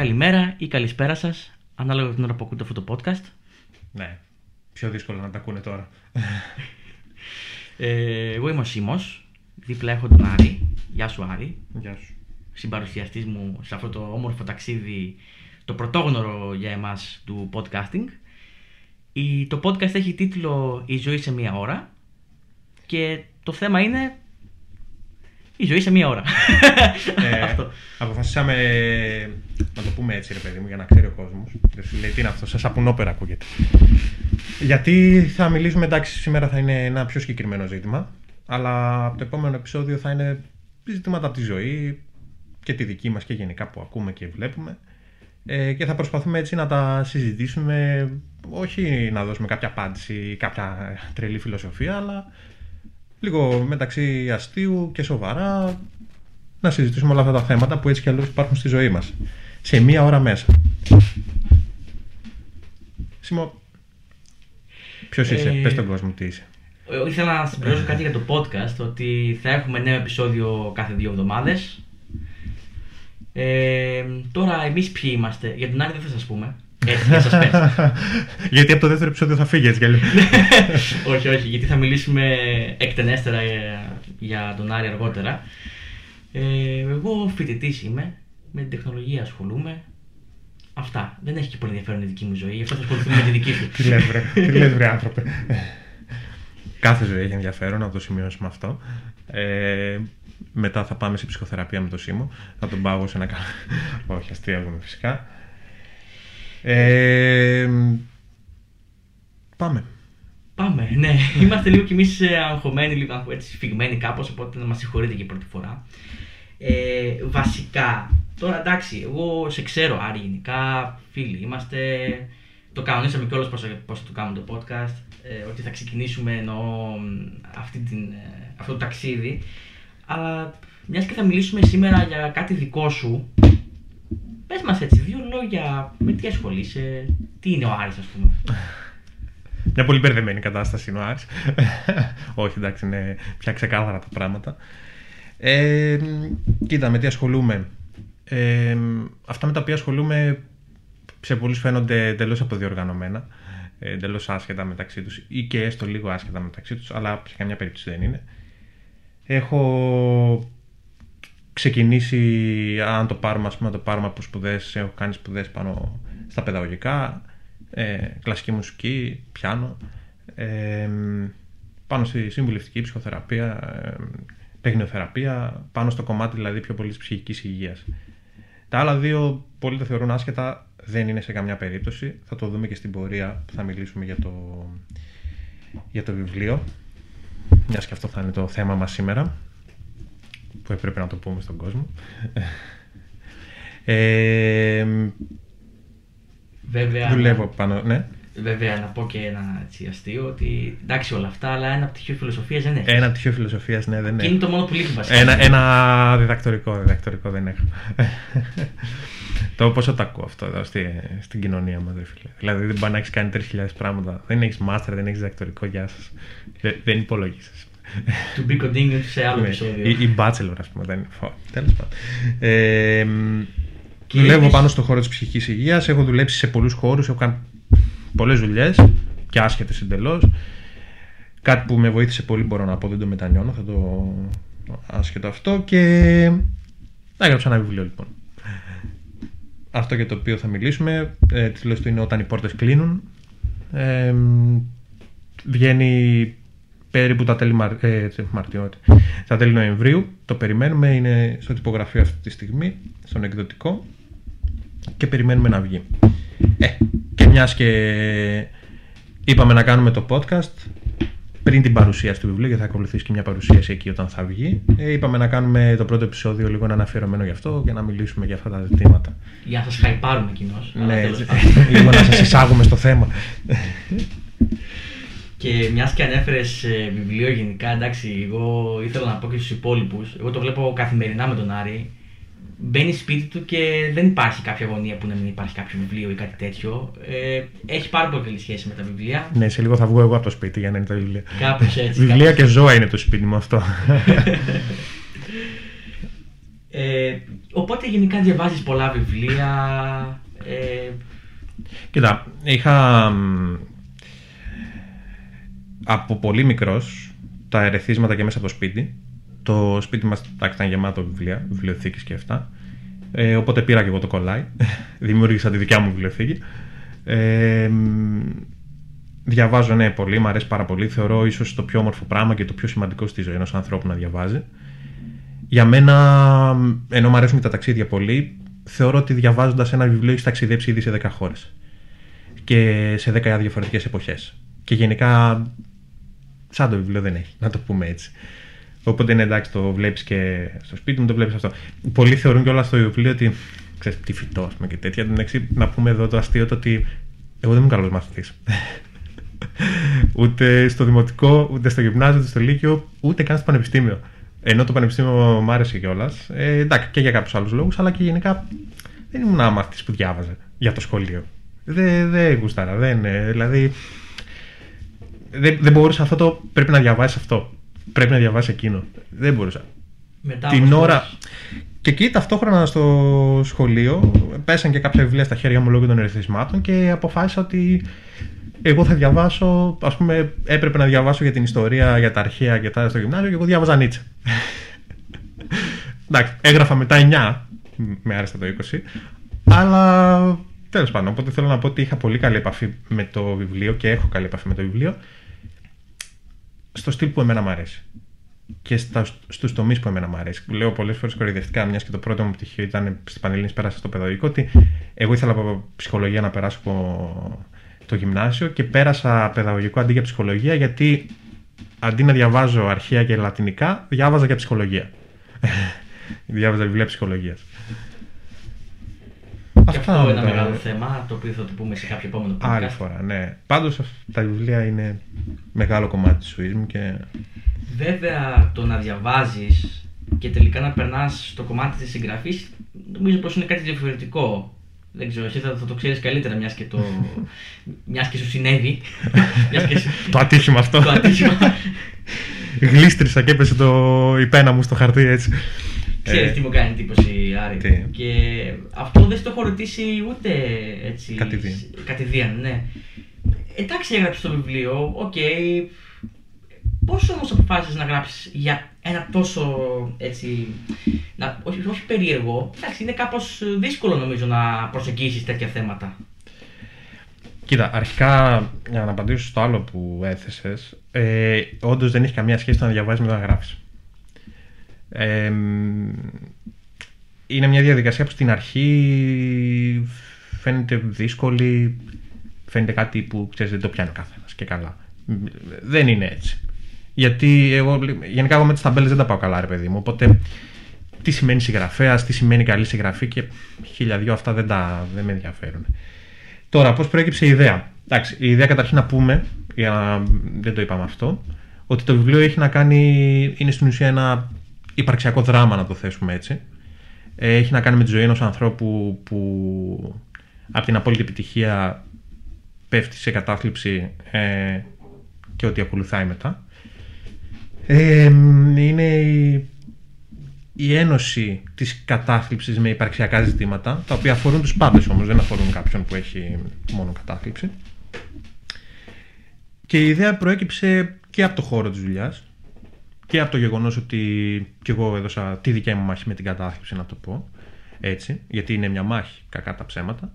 καλημέρα ή καλησπέρα σας, ανάλογα την ώρα που ακούτε αυτό το podcast. Ναι. Πιο δύσκολο να τα ακούνε τώρα. Ε, εγώ είμαι ο Σίμω. Δίπλα έχω τον Άρη. Γεια σου, Άρη. Γεια σου. Συμπαρουσιαστής μου σε αυτό το όμορφο ταξίδι, το πρωτόγνωρο για εμάς του podcasting. Η, το podcast έχει τίτλο Η ζωή σε μία ώρα. Και το θέμα είναι η ζωή σε μία ώρα. Ε, Αυτό. αποφασίσαμε να το πούμε έτσι, ρε παιδί μου, για να ξέρει ο κόσμος. Δεν σου λέει τι είναι αυτό, σαν σαπουνόπερα ακούγεται. Γιατί θα μιλήσουμε, εντάξει, σήμερα θα είναι ένα πιο συγκεκριμένο ζήτημα. Αλλά από το επόμενο επεισόδιο θα είναι ζητήματα από τη ζωή και τη δική μας και γενικά που ακούμε και βλέπουμε. Ε, και θα προσπαθούμε έτσι να τα συζητήσουμε, όχι να δώσουμε κάποια απάντηση ή κάποια τρελή φιλοσοφία, αλλά λίγο μεταξύ αστείου και σοβαρά να συζητήσουμε όλα αυτά τα θέματα που έτσι κι αλλιώς υπάρχουν στη ζωή μας. Σε μία ώρα μέσα. Σίμω, ποιος είσαι, Ε, πες τον κόσμο τι είσαι. Εγώ ήθελα να συμπληρώσω κάτι για το podcast, ότι θα έχουμε νέο επεισόδιο κάθε δύο εβδομάδες. Ε, τώρα εμείς ποιοι είμαστε, για τον Άρη δεν θα σας πούμε. Έτσι, για suspense. Γιατί από το δεύτερο επεισόδιο θα φύγεις έτσι κι αλλιώς. όχι, όχι, γιατί θα μιλήσουμε εκτενέστερα για, για τον Άρη αργότερα. Ε, εγώ φοιτητής είμαι, με την τεχνολογία ασχολούμαι. Αυτά. Δεν έχει και πολύ ενδιαφέρον η δική μου ζωή, γι' αυτό θα ασχοληθούμε με τη δική σου. Τι λες βρε, τι λες βρε άνθρωπε. Κάθε ζωή έχει ενδιαφέρον, να το σημειώσουμε αυτό. Ε, μετά θα πάμε σε ψυχοθεραπεία με το Σίμω. Θα τον πάω εγώ σε ένα καλό. Όχι, αστείευομαι φυσικά. Ε, πάμε. Πάμε, ναι. Είμαστε λίγο κι εμείς αγχωμένοι, λίγο αγχω- έτσι, σφιγμένοι κάπως, οπότε να μας συγχωρείτε και πρώτη φορά. Ε, βασικά, τώρα εντάξει, εγώ σε ξέρω, Άρη, γενικά, φίλοι είμαστε. Το κανονίσαμε κιόλας πώ θα το κάνουμε το podcast. Ε, ότι θα ξεκινήσουμε εννοώ μ, αυτή την, ε, αυτό το ταξίδι. Αλλά μιας και θα μιλήσουμε σήμερα για κάτι δικό σου, πες μας έτσι δύο λόγια με τι ασχολείσαι, τι είναι ο Άρης ας πούμε. Μια πολύ μπερδεμένη κατάσταση είναι ο Άρης. Όχι, εντάξει, είναι πια ξεκάθαρα τα πράγματα. Ε, κοίτα, με τι ασχολούμαι. Ε, αυτά με τα οποία ασχολούμαι σε πολλούς φαίνονται εντελώς αποδιοργανωμένα, εντελώς άσχετα μεταξύ τους ή και έστω λίγο άσχετα μεταξύ τους, αλλά σε καμιά περίπτωση δεν είναι. Έχω ξεκινήσει, αν το πάρουμε, ας πούμε, να το πάρουμε από σπουδές, έχω κάνει σπουδές πάνω στα παιδαγωγικά, ε, κλασική μουσική, πιάνο, ε, πάνω στη συμβουλευτική ψυχοθεραπεία, ε, τεχνιοθεραπεία, πάνω στο κομμάτι δηλαδή πιο πολύ της ψυχικής υγείας. Τα άλλα δύο πολλοί τα θεωρούν άσχετα, δεν είναι σε καμιά περίπτωση. Θα το δούμε και στην πορεία που θα μιλήσουμε για το, για το βιβλίο. Μιας και αυτό θα είναι το θέμα μας σήμερα, που έπρεπε να το πούμε στον κόσμο. Ε, Βέβαια, δουλεύω πάνω, ναι. Βέβαια, να πω και ένα έτσι, αστείο ότι εντάξει όλα αυτά, αλλά ένα πτυχίο φιλοσοφία δεν έχει. Ένα πτυχίο φιλοσοφίας, ναι, δεν Και έχω. είναι το μόνο που λείπει βασικά. Ένα, ένα διδακτορικό, διδακτορικό δεν έχω. το πόσο το ακούω αυτό εδώ στη, στην κοινωνία μα, φίλε. Δηλαδή δεν πάει να έχεις κάνει 3.000 πράγματα. Δεν έχεις master, δεν έχεις διδακτορικό, γεια σας. Δεν, δεν υπολογίζεις. To be continued σε άλλο Ναι, επεισόδιο. ή, ή bachelor, ας πούμε. Δεν... Τέλος πάντων. Ε, μ, Και δουλεύω έχεις- πάνω στο χώρο της ψυχικής υγείας. Έχω δουλέψει σε πολλούς χώρους. Έχω κάνει πολλές δουλειές και άσχετες εντελώς. Κάτι που με βοήθησε πολύ μπορώ να πω, δεν το μετανιώνω. Θα το άσχετο αυτό. Και έγραψα ένα βιβλίο λοιπόν. Αυτό για το οποίο θα μιλήσουμε. Ε, τίτλος του είναι Όταν οι πόρτες κλείνουν. Ε, μ, βγαίνει περίπου τα τέλη Μαρ... ε, τε- Μαρτίου, όχι. τα τέλη Νοεμβρίου. Το περιμένουμε, είναι στο τυπογραφείο αυτή τη στιγμή, στον εκδοτικό και περιμένουμε να βγει. Ε, και μιας και είπαμε να κάνουμε το podcast πριν την παρουσίαση του βιβλίου, γιατί θα ακολουθήσει και μια παρουσίαση εκεί όταν θα βγει, ε, είπαμε να κάνουμε το πρώτο επεισόδιο λίγο ένα αφιερωμένο γι' αυτό και να μιλήσουμε για αυτά τα ζητήματα. Για να σας χαϊπάρουμε κοινώ. Ναι, λίγο να σας εισάγουμε στο θέμα. Και μιας και ανέφερες βιβλίο γενικά, εντάξει, εγώ ήθελα να πω και στους υπόλοιπους. Εγώ το βλέπω καθημερινά με τον Άρη. Μπαίνει σπίτι του και δεν υπάρχει κάποια γωνία που να μην υπάρχει κάποιο βιβλίο ή κάτι τέτοιο. Ε, έχει πάρα πολύ καλή σχέση με τα βιβλία. ναι, σε λίγο θα βγω εγώ από το σπίτι για να είναι τα βιβλία. Κάπως έτσι. Βιβλία κάπως και ζώα είναι το σπίτι μου αυτό. Ε, Οπότε γενικά διαβάζεις πολλά βιβλία. Ε... Κοίτα, είχα από πολύ μικρός τα ερεθίσματα και μέσα από το σπίτι. Το σπίτι μας ήταν γεμάτο βιβλία, βιβλιοθήκες και αυτά. Ε, οπότε πήρα και εγώ το κολλάι. Δημιούργησα τη δικιά μου βιβλιοθήκη. Ε, διαβάζω, ναι, πολύ, μου αρέσει πάρα πολύ. Θεωρώ ίσως το πιο όμορφο πράγμα και το πιο σημαντικό στη ζωή ενός ανθρώπου να διαβάζει. Για μένα, ενώ μου αρέσουν και τα ταξίδια πολύ, θεωρώ ότι διαβάζοντας ένα βιβλίο έχεις ταξιδέψει ήδη σε 10 χώρες. Και σε 10 διαφορετικές εποχές. Και γενικά, σαν το βιβλίο δεν έχει, να το πούμε έτσι. Οπότε είναι εντάξει, το βλέπεις και στο σπίτι μου, το βλέπεις αυτό. Πολλοί θεωρούν κιόλας στο βιβλίο ότι. ξέρεις, τι φυτό, ας πούμε και τέτοια. να πούμε εδώ το αστείο το ότι εγώ δεν είμαι καλός μαθητής. ούτε στο δημοτικό, ούτε στο γυμνάσιο, ούτε στο λύκειο, ούτε καν στο πανεπιστήμιο. Ενώ το πανεπιστήμιο μου άρεσε κιόλας. Ε, εντάξει, και για κάποιους άλλους λόγους, αλλά και γενικά δεν ήμουν άμαθτη που διάβαζε για το σχολείο. Δεν δε γούσταρα, δεν. Δηλαδή. Δεν, δεν μπορούσα αυτό το. Πρέπει να διαβάσεις αυτό. Πρέπει να διαβάσεις εκείνο. Δεν μπορούσα. Μετά Την ώρα. Και εκεί ταυτόχρονα στο σχολείο πέσαν και κάποια βιβλία στα χέρια μου λόγω των ερεθισμάτων και αποφάσισα ότι εγώ θα διαβάσω, ας πούμε, έπρεπε να διαβάσω για την ιστορία, για τα αρχαία και τα στο γυμνάσιο και εγώ διάβαζα Νίτσε. Εντάξει, έγραφα μετά 9, με άρεσε το 20, αλλά τέλος πάντων. Οπότε θέλω να πω ότι είχα πολύ καλή επαφή με το βιβλίο και έχω καλή επαφή με το βιβλίο στο στυλ που εμένα μου αρέσει και στους τομείς που εμένα μου αρέσει. Λέω πολλές φορές κοροϊδευτικά, μιας και το πρώτο μου πτυχίο ήταν στην Πανελλήνιες, πέρασα στο παιδαγωγικό, ότι εγώ ήθελα από ψυχολογία να περάσω από το γυμνάσιο και πέρασα παιδαγωγικό αντί για ψυχολογία, γιατί αντί να διαβάζω αρχαία και λατινικά, διάβαζα για ψυχολογία. διάβαζα βιβλία ψυχολογίας. Και αυτό είναι ένα μεγάλο θέμα, το οποίο θα το πούμε σε κάποιο επόμενο podcast. Άλλη φορά, ναι. Πάντως τα βιβλία είναι μεγάλο κομμάτι της ζωής μου και Βέβαια το να διαβάζεις και τελικά να περνάς στο κομμάτι της συγγραφής, νομίζω πως είναι κάτι διαφορετικό. Δεν ξέρω, εσύ θα, το ξέρεις καλύτερα μιας και, το... μιας και σου συνέβη. και το ατύχημα αυτό. το ατύχημα. Γλίστρισα και έπεσε το... η πένα μου στο χαρτί έτσι. Ξέρεις ε, τι μου κάνει εντύπωση, Άρη. Και αυτό δεν στο έχω ρωτήσει ούτε έτσι. Κατ' ιδίαν. Κατ' ιδίαν, ναι. Εντάξει, έγραψες το βιβλίο, OK. Okay, Πώς όμως αποφάσισες να γράψεις για ένα τόσο έτσι. Να, όχι, όχι περίεργο. Εντάξει, είναι κάπως δύσκολο νομίζω να προσεγγίσεις τέτοια θέματα. Κοίτα, αρχικά για να απαντήσω στο άλλο που έθεσες, ε, όντως δεν έχει καμία σχέση το να διαβάζεις με το να γράφεις. Ε, είναι μια διαδικασία που στην αρχή φαίνεται δύσκολη, φαίνεται κάτι που ξέρεις δεν το πιάνει ο καθένας και καλά. Δεν είναι έτσι. Γιατί εγώ, γενικά εγώ με τις ταμπέλες δεν τα πάω καλά, ρε παιδί μου. Οπότε τι σημαίνει συγγραφέα, τι σημαίνει καλή συγγραφή και χίλια δυο αυτά δεν, τα, δεν με ενδιαφέρουν. Τώρα, πώς προέκυψε η ιδέα; Εντάξει, η ιδέα καταρχήν να πούμε, για να δεν το είπαμε αυτό, ότι το βιβλίο έχει να κάνει, είναι στην ουσία ένα υπαρξιακό δράμα, να το θέσουμε έτσι. Ε, έχει να κάνει με τη ζωή ενός ανθρώπου που από την απόλυτη επιτυχία πέφτει σε κατάθλιψη ε, και ό,τι ακολουθάει μετά είναι η, η ένωση της κατάθλιψης με υπαρξιακά ζητήματα, τα οποία αφορούν τους πάντες όμως, δεν αφορούν κάποιον που έχει μόνο κατάθλιψη. Και η ιδέα προέκυψε και από το χώρο της δουλειάς και από το γεγονός ότι και εγώ έδωσα τη δικιά μου μάχη με την κατάθλιψη, να το πω έτσι, γιατί είναι μια μάχη, κακά τα ψέματα.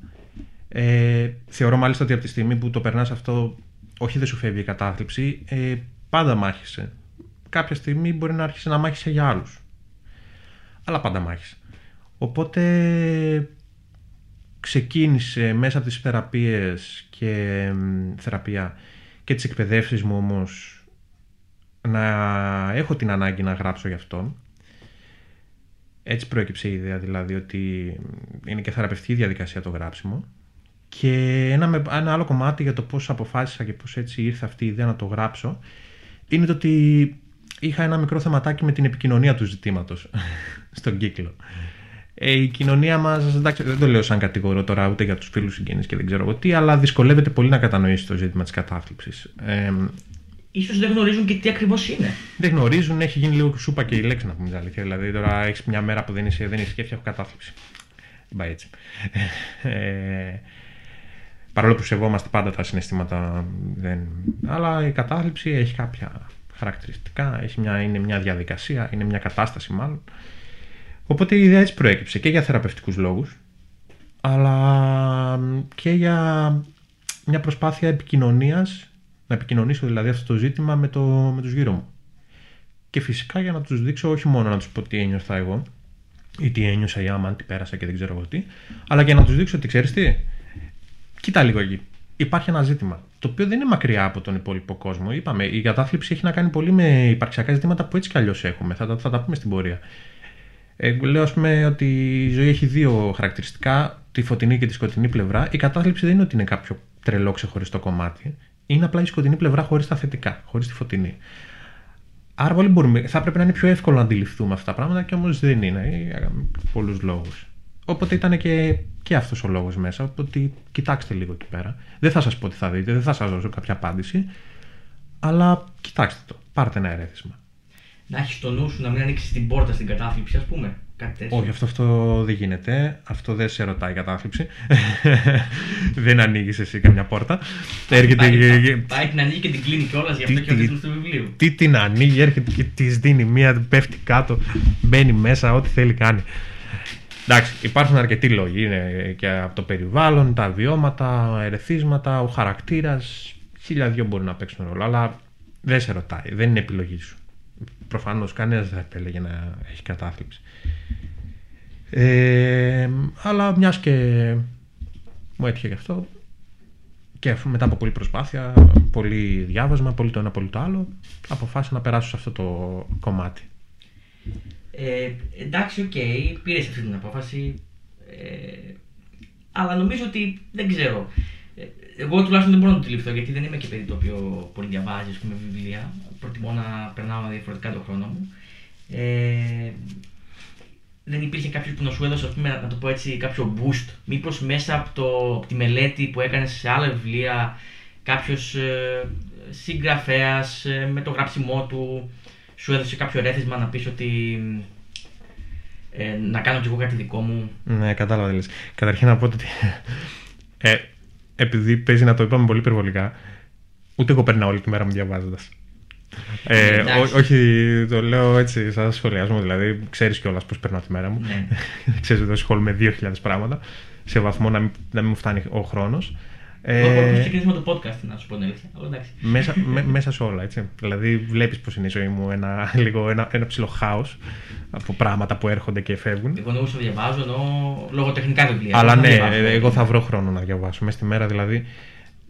Ε, θεωρώ μάλιστα ότι από τη στιγμή που το περνάς αυτό, όχι δεν σου φεύγει η κατάθλιψη, ε, πάντα μάχησε κάποια στιγμή μπορεί να άρχισε να μάχησε για άλλους. Αλλά πάντα μάχησε. Οπότε ξεκίνησε μέσα από τις θεραπείες και θεραπεία και τις εκπαιδεύσεις μου όμως να έχω την ανάγκη να γράψω γι' αυτόν. Έτσι προέκυψε η ιδέα δηλαδή ότι είναι και θεραπευτική διαδικασία το γράψιμο. Και ένα, ένα άλλο κομμάτι για το πώς αποφάσισα και πώς έτσι ήρθε αυτή η ιδέα να το γράψω είναι το ότι είχα ένα μικρό θεματάκι με την επικοινωνία του ζητήματος στον κύκλο. Ε, η κοινωνία μας, δεν το λέω σαν κατηγορώ τώρα ούτε για τους φίλους συγγενείς και δεν ξέρω εγώ τι, αλλά δυσκολεύεται πολύ να κατανοήσει το ζήτημα της κατάθλιψης. Ε, ίσως δεν γνωρίζουν και τι ακριβώς είναι. Δεν γνωρίζουν, έχει γίνει λίγο σούπα και η λέξη να πούμε την αλήθεια. Δηλαδή τώρα έχεις μια μέρα που δεν είσαι, δεν είσαι σκέφτη, έχω κατάθλιψη. Δεν πάει έτσι. Ε, παρόλο που σεβόμαστε πάντα τα συναισθήματα, δεν... αλλά η κατάθλιψη έχει κάποια χαρακτηριστικά, έχει μια, είναι μια διαδικασία, είναι μια κατάσταση μάλλον. Οπότε η ιδέα έτσι προέκυψε και για θεραπευτικούς λόγους, αλλά και για μια προσπάθεια επικοινωνίας, να επικοινωνήσω δηλαδή αυτό το ζήτημα με, το, με τους γύρω μου. Και φυσικά για να τους δείξω όχι μόνο να τους πω τι ένιωθα εγώ ή τι ένιωσα η άμα, τι πέρασα και δεν ξέρω εγώ τι, αλλά και να τους δείξω ότι ξέρεις τι, κοίτα λίγο εκεί. Υπάρχει ένα ζήτημα το οποίο δεν είναι μακριά από τον υπόλοιπο κόσμο. Είπαμε, η κατάθλιψη έχει να κάνει πολύ με υπαρξιακά ζητήματα που έτσι κι αλλιώς έχουμε. Θα, τα, θα τα πούμε στην πορεία. Ε, λέω, ας πούμε, ότι η ζωή έχει δύο χαρακτηριστικά, τη φωτεινή και τη σκοτεινή πλευρά. Η κατάθλιψη δεν είναι ότι είναι κάποιο τρελό ξεχωριστό κομμάτι. Είναι απλά η σκοτεινή πλευρά χωρίς τα θετικά, χωρίς τη φωτεινή. Άρα πολύ μπορούμε, θα πρέπει να είναι πιο εύκολο να αντιληφθούμε αυτά τα πράγματα και όμως δεν είναι για πολλούς λόγους. Οπότε ήταν και, και αυτός ο λόγος μέσα. Ότι κοιτάξτε λίγο εκεί πέρα. Δεν θα σας πω τι θα δείτε, δεν θα σας δώσω κάποια απάντηση. Αλλά κοιτάξτε το. Πάρτε ένα ερέθισμα. Να έχεις το νου σου να μην ανοίξεις την πόρτα στην κατάθλιψη, ας πούμε. Κάτι τέτοιο. Όχι, αυτό, αυτό δεν γίνεται. Αυτό δεν σε ρωτάει η κατάθλιψη. δεν ανοίγεις εσύ καμιά πόρτα. Έρχεται... Πάει, πάει, την ανοίγει και την κλείνει κιόλας γι' αυτό και ο τίτλο του βιβλίου. Τι την ανοίγει, έρχεται και της δίνει μία, πέφτει κάτω, μπαίνει μέσα, ό,τι θέλει κάνει. Εντάξει, υπάρχουν αρκετοί λόγοι. Είναι και από το περιβάλλον, τα βιώματα, ερεθίσματα, ο χαρακτήρας. Χίλια δυο μπορεί να παίξουν ρόλο, αλλά δεν σε ρωτάει, δεν είναι επιλογή σου. Προφανώς κανένας δεν θα επέλεγε να έχει κατάθλιψη. Ε, αλλά μιας και μου έτυχε γι' αυτό και μετά από πολλή προσπάθεια, πολύ διάβασμα, πολύ το ένα, πολύ το άλλο, αποφάσισα να περάσω σε αυτό το κομμάτι. Ε, εντάξει, OK, okay, πήρες αυτή την απόφαση. Ε, αλλά νομίζω ότι δεν ξέρω. Ε, εγώ τουλάχιστον δεν μπορώ να το αντιληφθώ γιατί δεν είμαι και παιδί το οποίο πολύ διαβάζει πούμε, βιβλία. Προτιμώ να περνάω διαφορετικά τον χρόνο μου. Ε, δεν υπήρχε κάποιος που να σου έδωσε, πούμε, να το πω έτσι, κάποιο boost. Μήπως μέσα από, το, από τη μελέτη που έκανες σε άλλα βιβλία, κάποιος ε, συγγραφέας ε, με το γράψιμό του σου έδωσε κάποιο ρέθισμα να πεις ότι ε, να κάνω κι εγώ κάτι δικό μου; Ναι, κατάλαβα τι Καταρχήν να πω ότι ε, επειδή παίζει να το είπαμε πολύ υπερβολικά, ούτε εγώ περνάω όλη τη μέρα μου διαβάζοντας. Ε, όχι, το λέω έτσι σαν σχολιασμό. Δηλαδή, ξέρεις κιόλας πώς περνάω τη μέρα μου. Ναι. ξέρεις ότι ασχολούμαι με 2.000 πράγματα σε βαθμό να μην, να μην μου φτάνει ο χρόνος. Ε, ξεκινήσουμε το podcast, να σου πω την αλήθεια. Μέσα, μέσα σε όλα, έτσι. Δηλαδή, βλέπεις πώς είναι η ζωή μου ένα, λίγο, ένα, ένα ψηλό χάος από πράγματα που έρχονται και φεύγουν. Εγώ νομίζω διαβάζω ενώ λογοτεχνικά βιβλία. Αλλά ναι, εγώ θα βρω χρόνο να διαβάσω. Μέσα στη μέρα δηλαδή.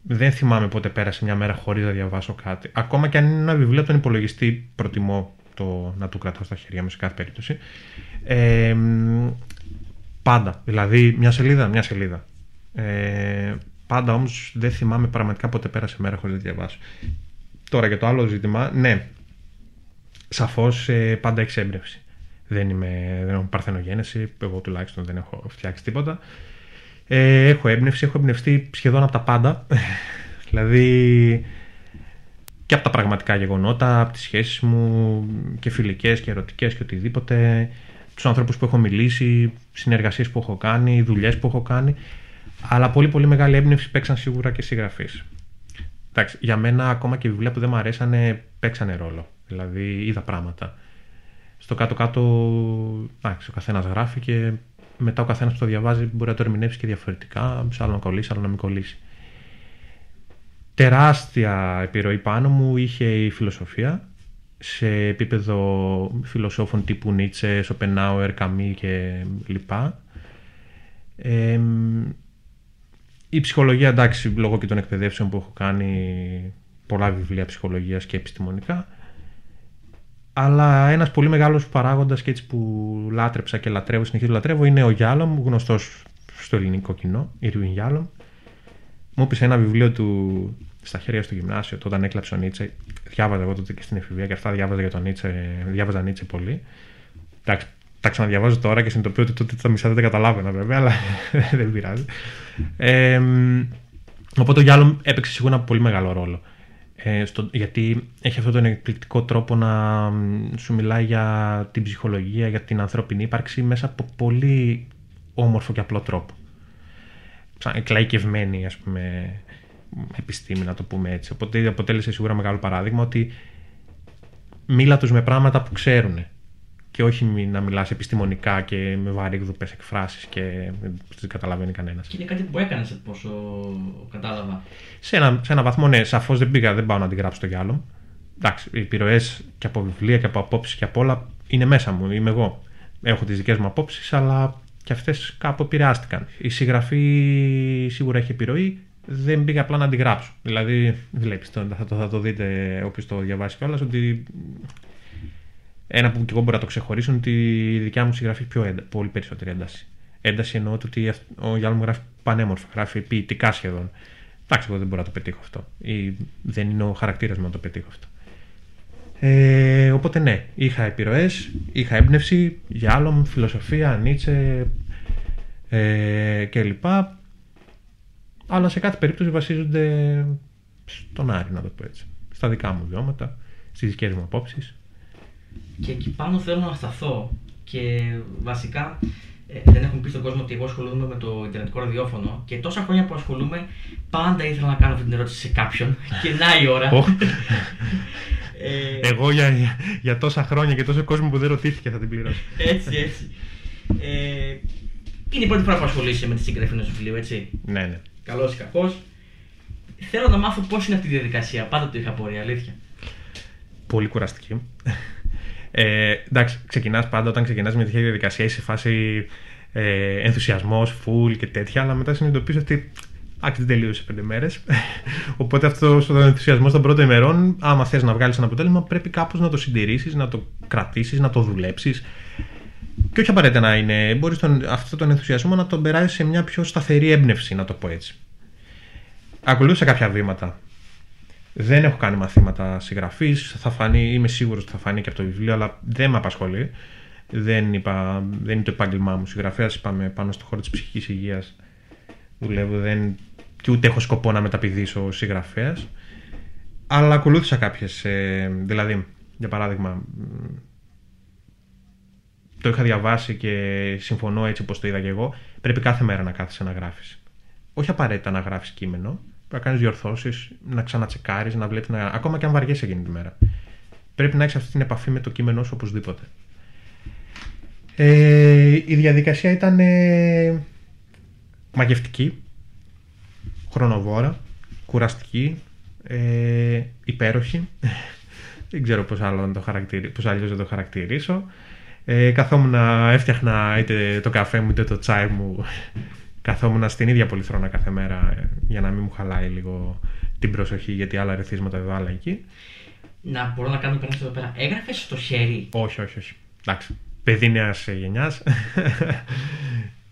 Δεν θυμάμαι πότε πέρασε μια μέρα χωρίς να διαβάσω κάτι. Ακόμα και αν είναι ένα βιβλίο από τον υπολογιστή, προτιμώ το να του κρατάω στα χέρια μου σε κάθε περίπτωση. Ε, πάντα. Δηλαδή, μια σελίδα, μια σελίδα. Ε, Πάντα όμως δεν θυμάμαι πραγματικά πότε πέρασε μέρα χωρίς να διαβάσω. Τώρα για το άλλο ζήτημα, ναι. Σαφώς ε, πάντα έχει έμπνευση. Δεν, είμαι, δεν έχω παρθενογένεση, εγώ τουλάχιστον δεν έχω φτιάξει τίποτα. Ε, έχω έμπνευση, έχω εμπνευστεί σχεδόν από τα πάντα. δηλαδή και από τα πραγματικά γεγονότα, από τις σχέσεις μου και φιλικές και ερωτικές και οτιδήποτε, τους ανθρώπους που έχω μιλήσει, συνεργασίες που έχω κάνει, δουλειές που έχω κάνει. Αλλά πολύ πολύ μεγάλη έμπνευση παίξαν σίγουρα και συγγραφείς. Εντάξει, για μένα ακόμα και βιβλία που δεν μου αρέσανε παίξανε ρόλο. Δηλαδή είδα πράγματα. Στο κάτω-κάτω, εντάξει, ο καθένας γράφει και μετά ο καθένας που το διαβάζει μπορεί να το ερμηνεύσει και διαφορετικά. Σε άλλο να κολλήσει, άλλο να μην κολλήσει. Τεράστια επιρροή πάνω μου είχε η φιλοσοφία σε επίπεδο φιλοσόφων τύπου Νίτσε, Σοπενάουερ, Καμί και λοιπά. Ε, η ψυχολογία, εντάξει, λόγω και των εκπαιδεύσεων που έχω κάνει πολλά βιβλία ψυχολογίας και επιστημονικά, αλλά ένας πολύ μεγάλος παράγοντας και έτσι που λάτρεψα και λατρεύω, συνεχίζω λατρεύω, είναι ο Γιάλομ, γνωστός στο ελληνικό κοινό, Ιρουίν Γιάλομ. Μου έπεισε ένα βιβλίο του στα χέρια στο γυμνάσιο, όταν έκλαψε ο Νίτσε. Διάβαζα εγώ τότε και στην εφηβεία και αυτά διάβαζα για τον Νίτσε, διάβαζα Νίτσε πολύ. Εντάξει, τα ξαναδιαβάζω τώρα και συνειδητοποιώ ότι τότε τα μισά δεν τα καταλάβαινα βέβαια, αλλά δεν πειράζει. Ε, οπότε ο Γιάλο έπαιξε σίγουρα ένα πολύ μεγάλο ρόλο. Ε, στο, γιατί έχει αυτόν τον εκπληκτικό τρόπο να μ, σου μιλάει για την ψυχολογία, για την ανθρώπινη ύπαρξη μέσα από πολύ όμορφο και απλό τρόπο. Σαν εκλαϊκευμένη, ας πούμε, επιστήμη, να το πούμε έτσι. Οπότε αποτέλεσε σίγουρα μεγάλο παράδειγμα ότι μίλα τους με πράγματα που ξέρουν και όχι μη- να μιλάς επιστημονικά και με βαρύγδουπες εκφράσεις και δεν τις καταλαβαίνει κανένας. Και είναι κάτι που έκανες από όσο κατάλαβα. Σε ένα, σε ένα βαθμό, ναι, σαφώς δεν πήγα, δεν πάω να την γράψω το γυάλο. Εντάξει, οι επιρροές και από βιβλία και από απόψεις και από όλα είναι μέσα μου, είμαι εγώ. Έχω τις δικές μου απόψεις, αλλά και αυτές κάπου επηρεάστηκαν. Η συγγραφή σίγουρα έχει επιρροή, δεν πήγα απλά να την γράψω. Δηλαδή, βλέπεις, θα, το, θα το δείτε όποιος το διαβάσει κιόλας, ότι ένα που και εγώ μπορώ να το ξεχωρίσω είναι ότι η δικιά μου συγγραφή έχει πιο έντα, πολύ περισσότερη ένταση. Ένταση εννοώ το ότι αυ- ο Γιάννη μου γράφει πανέμορφα, γράφει ποιητικά σχεδόν. Εντάξει, εγώ δεν μπορώ να το πετύχω αυτό. Ή δεν είναι ο χαρακτήρας μου να το πετύχω αυτό. Ε, οπότε ναι, είχα επιρροές, είχα έμπνευση για άλλον, φιλοσοφία, Νίτσε ε, κλπ. Αλλά σε κάθε περίπτωση βασίζονται στον Άρη, να το πω έτσι. Στα δικά μου βιώματα, στις δικές μου απόψεις. Και εκεί πάνω θέλω να σταθώ και βασικά ε, δεν έχουμε πει στον κόσμο ότι εγώ ασχολούμαι με το Ιντερνετικό ραδιόφωνο και τόσα χρόνια που ασχολούμαι πάντα ήθελα να κάνω αυτή την ερώτηση σε κάποιον και να η ώρα. Ω. Ε, Εγώ για, για, για τόσα χρόνια και τόσο κόσμο που δεν ρωτήθηκε θα την πληρώσω. έτσι, έτσι. Ε, είναι η πρώτη φορά που ασχολείσαι με τη συγγραφή ενός βιβλίου, έτσι; ναι, ναι. Καλός ή κακός. Θέλω να μάθω πώς είναι αυτή η διαδικασία. Πάντα το είχα απορία, αλήθεια. Πολύ κουραστική. Ε, εντάξει, ξεκινάς πάντα όταν ξεκινάς με τέτοια διαδικασία, είσαι σε φάση ε, ενθουσιασμός, full και τέτοια, αλλά μετά συνειδητοποιείς ότι άξι δεν τελείωσε πέντε μέρες. Οπότε αυτός ο ενθουσιασμός των πρώτων ημερών, άμα θες να βγάλεις ένα αποτέλεσμα, πρέπει κάπως να το συντηρήσεις, να το κρατήσεις, να το δουλέψεις. Και όχι απαραίτητα να είναι. Μπορείς αυτόν τον ενθουσιασμό να τον περάσεις σε μια πιο σταθερή έμπνευση, να το πω έτσι. Ακολούθησα κάποια βήματα. Δεν έχω κάνει μαθήματα συγγραφής. Θα φανεί, είμαι σίγουρος ότι θα φανεί και από το βιβλίο, αλλά δεν με απασχολεί. Δεν, είπα, δεν είναι το επάγγελμά μου. Συγγραφέας, είπαμε, πάνω στο χώρο της ψυχικής υγείας. Δουλεύω, δεν, και ούτε έχω σκοπό να μεταπηδήσω συγγραφέας. Αλλά ακολούθησα κάποιες. δηλαδή, για παράδειγμα, το είχα διαβάσει και συμφωνώ έτσι όπως το είδα και εγώ. Πρέπει κάθε μέρα να κάθεσαι να γράφεις. Όχι απαραίτητα να γράφεις κείμενο, πρέπει να κάνεις διορθώσεις, να ξανατσεκάρεις, να βλέπεις. Να... Ακόμα και αν βαριέσαι εκείνη τη μέρα. Πρέπει να έχεις αυτή την επαφή με το κείμενό σου οπωσδήποτε. Ε, η διαδικασία ήταν ε, μαγευτική, χρονοβόρα, κουραστική, ε, υπέροχη. Δεν ξέρω πώς, άλλο να το χαρακτηρι... πώς αλλιώς να το χαρακτηρίσω. Ε, καθόμουν να έφτιαχνα είτε το καφέ μου είτε το τσάι μου καθόμουν στην ίδια πολυθρόνα κάθε μέρα ε, για να μην μου χαλάει λίγο την προσοχή γιατί άλλα ρεθίσματα δεν βάλα εκεί. Να μπορώ να κάνω κανένα εδώ πέρα. Έγραφες στο χέρι; Όχι, όχι, όχι. Εντάξει. Παιδί νέας γενιάς.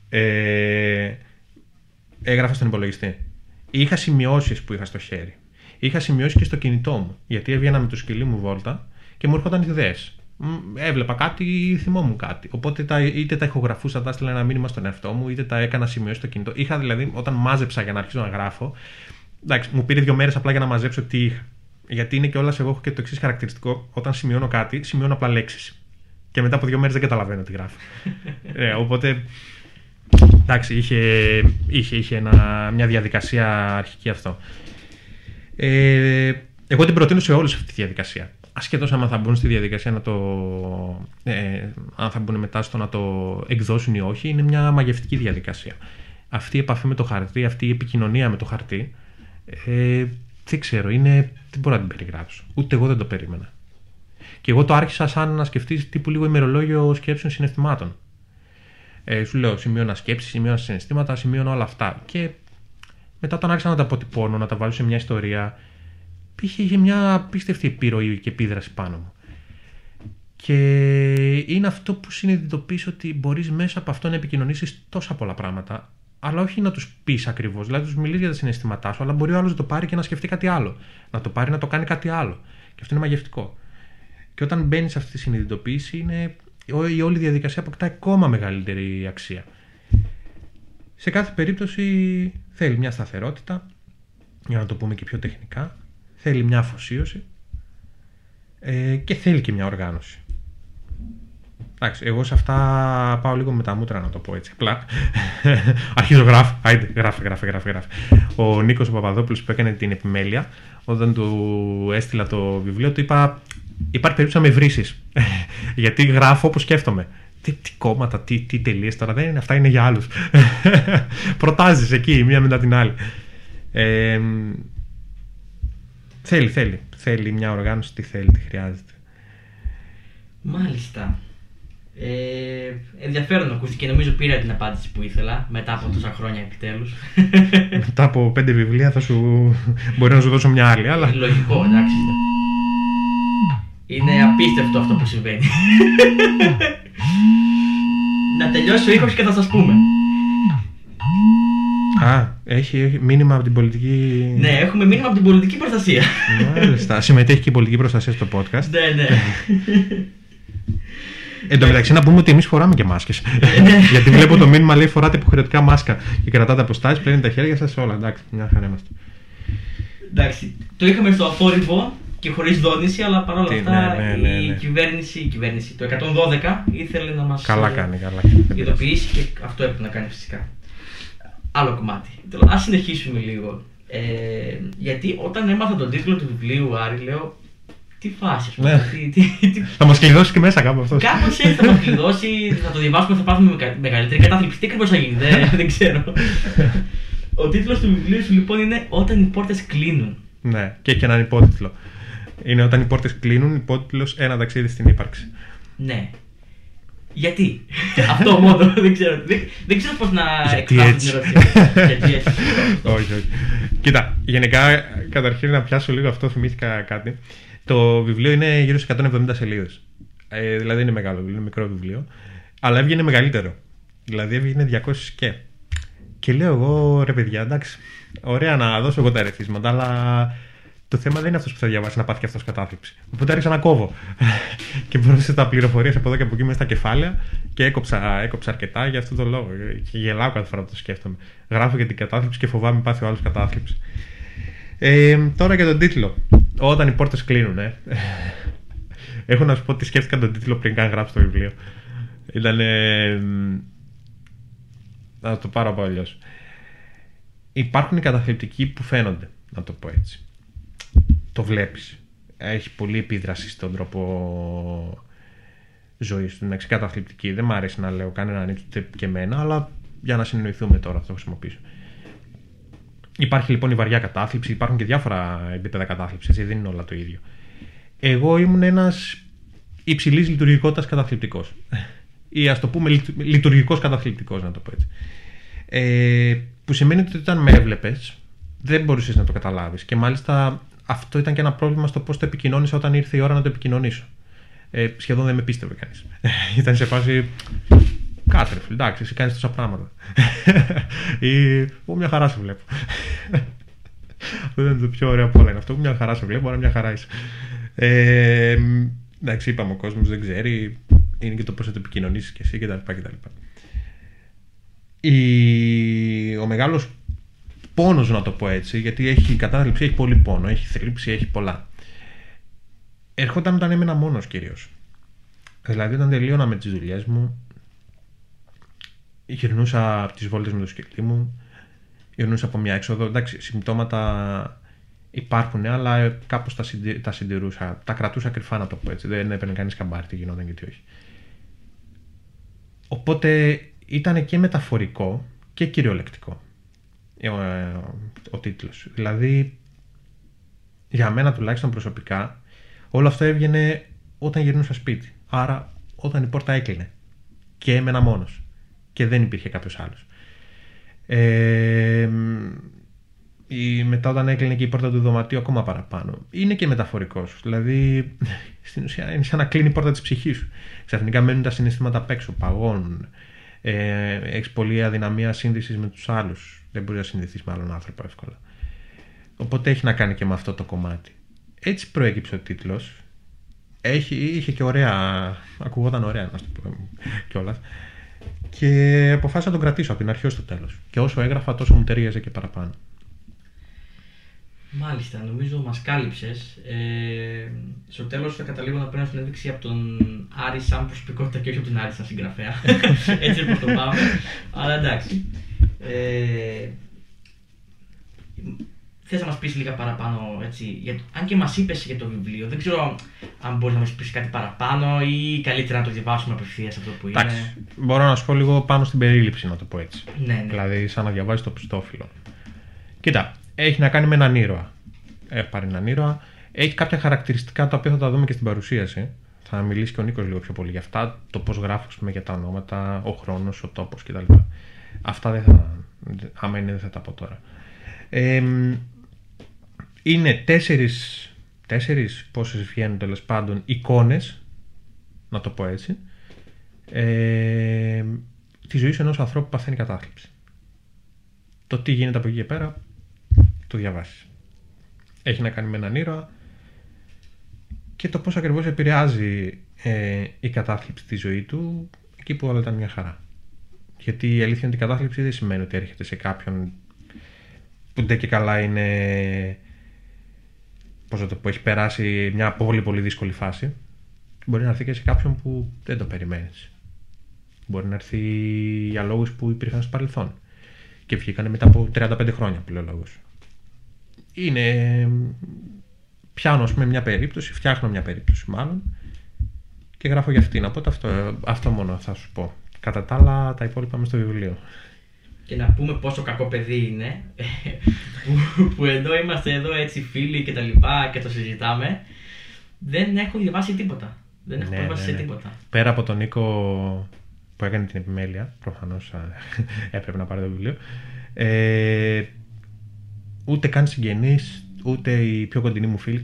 ε, έγραφα στον υπολογιστή. Είχα σημειώσεις που είχα στο χέρι. Είχα σημειώσεις και στο κινητό μου. Γιατί έβγαινα με το σκυλί μου βόλτα και μου έρχονταν ιδέες. Έβλεπα κάτι ή θυμόμουν κάτι. Οπότε τα, είτε τα ηχογραφούσα, τα έστειλα ένα μήνυμα στον εαυτό μου, είτε τα έκανα σημειώσει στο κινητό. Είχα δηλαδή, όταν μάζεψα για να αρχίσω να γράφω, εντάξει, μου πήρε δύο μέρες απλά για να μαζέψω τι είχα. Γιατί είναι και όλα, εγώ έχω και το εξής χαρακτηριστικό. Όταν σημειώνω κάτι, σημειώνω απλά λέξεις. Και μετά από δύο μέρες δεν καταλαβαίνω τι γράφω. ε, οπότε. Εντάξει, είχε, είχε, είχε ένα, μια διαδικασία αρχική αυτό. Ε, εγώ την προτείνω σε όλου αυτή τη διαδικασία. Ασχέτως αν θα μπουν στη διαδικασία να το. Ε, αν θα μπουν μετά στο να το εκδώσουν ή όχι, είναι μια μαγευτική διαδικασία. Αυτή η επαφή με το χαρτί, αυτή η επικοινωνία με το χαρτί, ε, δεν ξέρω, είναι. Δεν μπορώ να την περιγράψω. Ούτε εγώ δεν το περίμενα. Και εγώ το άρχισα σαν να σκεφτείς τύπου λίγο ημερολόγιο σκέψεων συναισθημάτων. Ε, σου λέω, σημείωνα σκέψεις, σημείωνα συναισθήματα, σημείωνα όλα αυτά. Και μετά όταν άρχισα να τα αποτυπώνω, να τα βάλω σε μια ιστορία, είχε μια απίστευτη επιρροή και επίδραση πάνω μου. Και είναι αυτό που συνειδητοποιείς ότι μπορείς μέσα από αυτό να επικοινωνήσεις τόσα πολλά πράγματα, αλλά όχι να τους πεις ακριβώς, δηλαδή τους μιλείς για τα συναισθήματά σου, αλλά μπορεί ο άλλος να το πάρει και να σκεφτεί κάτι άλλο. Να το πάρει να το κάνει κάτι άλλο. Και αυτό είναι μαγευτικό. Και όταν μπαίνεις σε αυτή τη συνειδητοποίηση, είναι, η όλη διαδικασία αποκτά ακόμα μεγαλύτερη αξία. Σε κάθε περίπτωση θέλει μια σταθερότητα, για να το πούμε και πιο τεχνικά, θέλει μια αφοσίωση ε, και θέλει και μια οργάνωση. Εντάξει, εγώ σε αυτά πάω λίγο με τα μούτρα να το πω έτσι. Απλά αρχίζω γράφω. Άιντε, γράφε, γράφε, γράφε, γράφε. Ο Νίκος ο Παπαδόπουλος που έκανε την επιμέλεια, όταν του έστειλα το βιβλίο, του είπα υπάρχει περίπτωση να με βρήσεις. Γιατί γράφω όπως σκέφτομαι. Τι, τι κόμματα, τι, τι τελείες τώρα δεν είναι, αυτά είναι για άλλους. Προτάζεις εκεί, μία μετά την άλλη. Ε, θέλει, θέλει. Θέλει μια οργάνωση, τι θέλει, τι χρειάζεται. Μάλιστα. Ε, ενδιαφέρον ακούστηκε. Νομίζω πήρα την απάντηση που ήθελα μετά από τόσα χρόνια επιτέλους. μετά από πέντε βιβλία θα σου. μπορεί να σου δώσω μια άλλη, αλλά. Λογικό, εντάξει. Είναι απίστευτο αυτό που συμβαίνει. να τελειώσει ο ήχος και θα σας πούμε. Α, έχει, έχει μήνυμα από την πολιτική. Ναι, έχουμε μήνυμα από την πολιτική προστασία. Μάλιστα. Συμμετέχει και η πολιτική προστασία στο podcast. ναι, ναι. Εν τω μεταξύ, να πούμε ότι εμείς φοράμε και μάσκες. Γιατί βλέπω το μήνυμα λέει φοράτε υποχρεωτικά μάσκα και κρατάτε αποστάσεις, πλένετε τα χέρια σας όλα. Εντάξει, μια χαρά είμαστε. Εντάξει, το είχαμε στο αφόρυβο και χωρίς δόνηση, αλλά παρόλα Τι, αυτά ναι, ναι, ναι, η ναι. κυβέρνηση, η κυβέρνηση, το 112 ήθελε να μας Καλά κάνει, καλά κάνει. ειδοποιήσει και αυτό έπρεπε να κάνει φυσικά. Άλλο κομμάτι. Α συνεχίσουμε λίγο. Ε, γιατί όταν έμαθα τον τίτλο του βιβλίου, Άρη, λέω. Τι φάση, ας πούμε. Ναι. Τι, τι, τι, Θα μας κλειδώσει και μέσα κάπου αυτός. Κάπως έτσι θα μας κλειδώσει, θα το διαβάσουμε, θα πάθουμε μεγα- μεγαλύτερη κατάθλιψη. Τι ακριβώς θα γίνει, δεν, δεν ξέρω. Ο τίτλος του βιβλίου σου λοιπόν είναι Όταν οι πόρτες κλείνουν. Ναι, και έχει έναν υπότιτλο. Είναι όταν οι πόρτες κλείνουν, υπότιτλος Ένα ταξίδι στην ύπαρξη. Ναι. Γιατί; Αυτό μόνο δεν ξέρω. Δεν, δεν ξέρω πώς να Γιατί εκφράσω έτσι. την ερώτηση. Γιατί έτσι. όχι, όχι. Κοίτα, γενικά, καταρχήν να πιάσω λίγο αυτό, θυμήθηκα κάτι. Το βιβλίο είναι γύρω σε 170 σελίδες. Ε, δηλαδή είναι μεγάλο βιβλίο, είναι μικρό βιβλίο. Αλλά έβγαινε μεγαλύτερο. Δηλαδή έβγαινε 200 και. Και λέω εγώ, ρε παιδιά, εντάξει, ωραία να δώσω εγώ τα ερεθίσματα, αλλά το θέμα δεν είναι αυτός που θα διαβάσει να πάθει και αυτός κατάθλιψη. Οπότε άρχισα να κόβω. και πρόσθεσα τα πληροφορίες από εδώ και από εκεί μέσα στα κεφάλαια και έκοψα, έκοψα αρκετά για αυτόν τον λόγο. Και γελάω κάθε φορά που το σκέφτομαι. Γράφω για την κατάθλιψη και φοβάμαι πάθει ο άλλος κατάθλιψη. Ε, τώρα για τον τίτλο. Όταν οι πόρτες κλείνουν, ε. Έχω να σου πω ότι σκέφτηκα τον τίτλο πριν καν γράψω το βιβλίο. Ήταν. να το πάρω από αλλιώς. Υπάρχουν οι καταθλιπτικοί που φαίνονται, να το πω έτσι. Το βλέπεις. Έχει πολλή επίδραση στον τρόπο ζωής του. Είναι καταθλιπτική. Δεν μου αρέσει να λέω κανέναν ούτε και εμένα, αλλά για να συνεννοηθούμε τώρα θα το χρησιμοποιήσω. Υπάρχει λοιπόν η βαριά κατάθλιψη, υπάρχουν και διάφορα επίπεδα κατάθλιψης, έτσι δεν είναι όλα το ίδιο. Εγώ ήμουν ένας υψηλής λειτουργικότητας καταθλιπτικός. Ή ας το πούμε λειτουργικός καταθλιπτικός, να το πω έτσι. Ε, που σημαίνει ότι όταν με έβλεπες, δεν μπορούσες να το καταλάβεις. Και μάλιστα αυτό ήταν και ένα πρόβλημα στο πώς το επικοινώνησα όταν ήρθε η ώρα να το επικοινωνήσω. Ε, σχεδόν δεν με πίστευε κανείς. ήταν σε φάση. Κάτσε, ρε φίλε, εντάξει, εσύ κάνεις τόσα πράγματα. Ή. Εγώ μια χαρά σου βλέπω. Αυτό ήταν το πιο ωραίο από όλα. Είναι αυτό που μια χαρά σου βλέπω, αλλά μια χαρά είσαι. Ε, εντάξει, είπαμε, ο κόσμος δεν ξέρει. Είναι και το πώς θα το επικοινωνήσεις και εσύ κτλ. κτλ. Η... Ο μεγάλος πόνος να το πω έτσι, γιατί έχει κατάθλιψη, έχει πολύ πόνο, έχει θλίψη, έχει πολλά. Ερχόταν όταν έμενα μόνος κυρίως. Δηλαδή όταν τελείωνα με τις δουλειές μου, γυρνούσα από τις βόλτες με το σκυλί μου, γυρνούσα από μια έξοδο, εντάξει, συμπτώματα υπάρχουν, αλλά κάπως τα, συντι... τα συντηρούσα, τα κρατούσα κρυφά να το πω έτσι, δεν έπαιρνε κανείς καμπάρι τι γινόταν και τι όχι. Οπότε ήταν και μεταφορικό και κυριολεκτικό ο, ο τίτλος. Δηλαδή, για μένα τουλάχιστον προσωπικά, όλο αυτό έβγαινε όταν γυρνούσα σπίτι. Άρα, όταν η πόρτα έκλεινε. Και έμενα μόνος. Και δεν υπήρχε κάποιος άλλος. Ε, η, μετά όταν έκλεινε και η πόρτα του δωματίου ακόμα παραπάνω. Είναι και μεταφορικός. Δηλαδή, στην ουσία είναι σαν να κλείνει η πόρτα της ψυχής σου. Ξαφνικά μένουν τα συναισθήματα απ' έξω, παγώνουν. Ε, έχεις πολλή αδυναμία σύνδεσης με τους άλλους. Δεν μπορεί να συνδεθεί με άλλον άνθρωπο εύκολα. Οπότε έχει να κάνει και με αυτό το κομμάτι. Έτσι προέκυψε ο τίτλος. Είχε και ωραία. Ακουγόταν ωραία, να σου το πω κιόλας. Και αποφάσισα να τον κρατήσω από την αρχή ως το τέλος. Και όσο έγραφα, τόσο μου ταιριάζε και παραπάνω. Μάλιστα, νομίζω μας κάλυψες. Ε, στο τέλος θα καταλήγω να παίρνω συνέντευξη από τον Άρη σαν προσωπικότητα και όχι από τον Άρη σαν συγγραφέα. Έτσι όπως το πάμε. Αλλά εντάξει. Ε, Θες να μας πεις λίγα παραπάνω, έτσι, για, αν και μας είπες για το βιβλίο, δεν ξέρω αν μπορείς να μας πεις κάτι παραπάνω ή καλύτερα να το διαβάσουμε απευθείας αυτό που είναι. Εντάξει, μπορώ να σου πω λίγο πάνω στην περίληψη, να το πω έτσι. Ναι, ναι. Δηλαδή, σαν να διαβάζεις το πιστόφυλλο. Κοίτα, έχει να κάνει με έναν ήρωα. Έχει πάρει έναν ήρωα. Έχει κάποια χαρακτηριστικά τα οποία θα τα δούμε και στην παρουσίαση. Θα μιλήσει και ο Νίκος λίγο πιο πολύ για αυτά. Το πώς γράφω πούμε, για τα ονόματα, ο χρόνος, ο τόπος κτλ. Αυτά δεν θα. Άμα είναι, δεν θα τα πω τώρα. Ε, είναι τέσσερις, τέσσερις πόσες βγαίνουν τέλος πάντων εικόνες, να το πω έτσι, ε, της ζωής ενός ανθρώπου που παθαίνει κατάθλιψη. Το τι γίνεται από εκεί και πέρα, το διαβάσεις. Έχει να κάνει με έναν ήρωα και το πώς ακριβώς επηρεάζει ε, η κατάθλιψη τη ζωή του εκεί που όλα ήταν μια χαρά. Γιατί η αλήθεια είναι ότι η κατάθλιψη δεν σημαίνει ότι έρχεται σε κάποιον που δεν και καλά είναι πώς το πω, έχει περάσει μια πολύ πολύ δύσκολη φάση, μπορεί να έρθει και σε κάποιον που δεν το περιμένεις. Μπορεί να έρθει για λόγους που υπήρχαν στο παρελθόν και βγήκαν μετά από 35 χρόνια που λέω λόγους. Είναι... Πιάνω με μια περίπτωση, φτιάχνω μια περίπτωση μάλλον και γράφω για αυτήν. Οπότε αυτό, αυτό μόνο θα σου πω. Κατά τα άλλα τα υπόλοιπα με στο βιβλίο και να πούμε πόσο κακό παιδί είναι, που, που εδώ είμαστε εδώ έτσι φίλοι και τα λοιπά και το συζητάμε, δεν έχω διαβάσει τίποτα. Δεν έχω ναι, πρόσβαση ναι, ναι. σε τίποτα. Πέρα από τον Νίκο που έκανε την επιμέλεια, προφανώς έπρεπε να πάρει το βιβλίο, ε, ούτε καν συγγενείς, ούτε οι πιο κοντινοί μου φίλοι,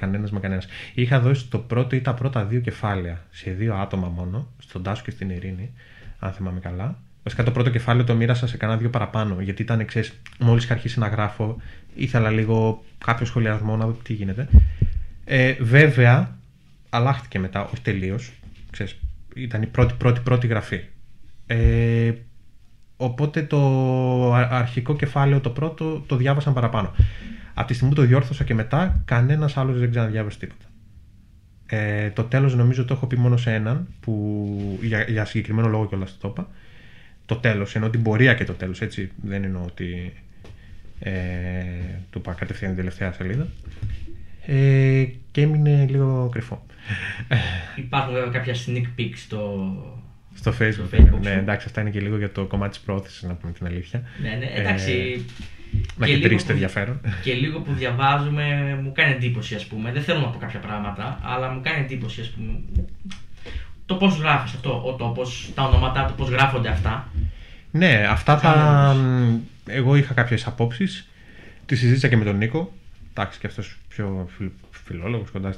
κανένας κανένας με κανένας. Είχα δώσει το πρώτο ή τα πρώτα δύο κεφάλαια σε δύο άτομα μόνο, στον Τάσο και στην Ειρήνη, αν θυμάμαι καλά. Βασικά το πρώτο κεφάλαιο το μοίρασα σε κανένα δύο παραπάνω. Γιατί ήταν εξή, μόλις είχα αρχίσει να γράφω, ήθελα λίγο κάποιο σχολιασμό να δω τι γίνεται. Ε, βέβαια, αλλάχτηκε μετά, όχι τελείως. Ήταν η πρώτη, πρώτη, πρώτη γραφή. Ε, οπότε το αρχικό κεφάλαιο, το πρώτο, το διάβασαν παραπάνω. Από τη στιγμή που το διόρθωσα και μετά, κανένας άλλος δεν ξαναδιάβασε τίποτα. Ε, το τέλος νομίζω το έχω πει μόνο σε έναν που για, για συγκεκριμένο λόγο κιόλας το είπα το τέλος, ενώ την πορεία και το τέλος, έτσι δεν εννοώ ότι ε, του είπα κατευθείαν την τελευταία σελίδα ε, και έμεινε λίγο κρυφό. Υπάρχουν βέβαια κάποια sneak peeks στο, στο Facebook. Στο Facebook ναι, εντάξει, αυτά είναι και λίγο για το κομμάτι της πρόθεσης, να πούμε την αλήθεια. Ναι, ναι, εντάξει. Ε, να και το ενδιαφέρον. Και λίγο που διαβάζουμε μου κάνει εντύπωση, ας πούμε. Δεν θέλω να πω κάποια πράγματα, αλλά μου κάνει εντύπωση, ας πούμε το πώς γράφεις αυτό ο τόπος, τα ονόματα, το πώς γράφονται αυτά. Ναι, αυτά θα. Εγώ είχα κάποιες απόψεις. Τη συζήτησα και με τον Νίκο. Εντάξει, και αυτός πιο φιλόλογος κοντά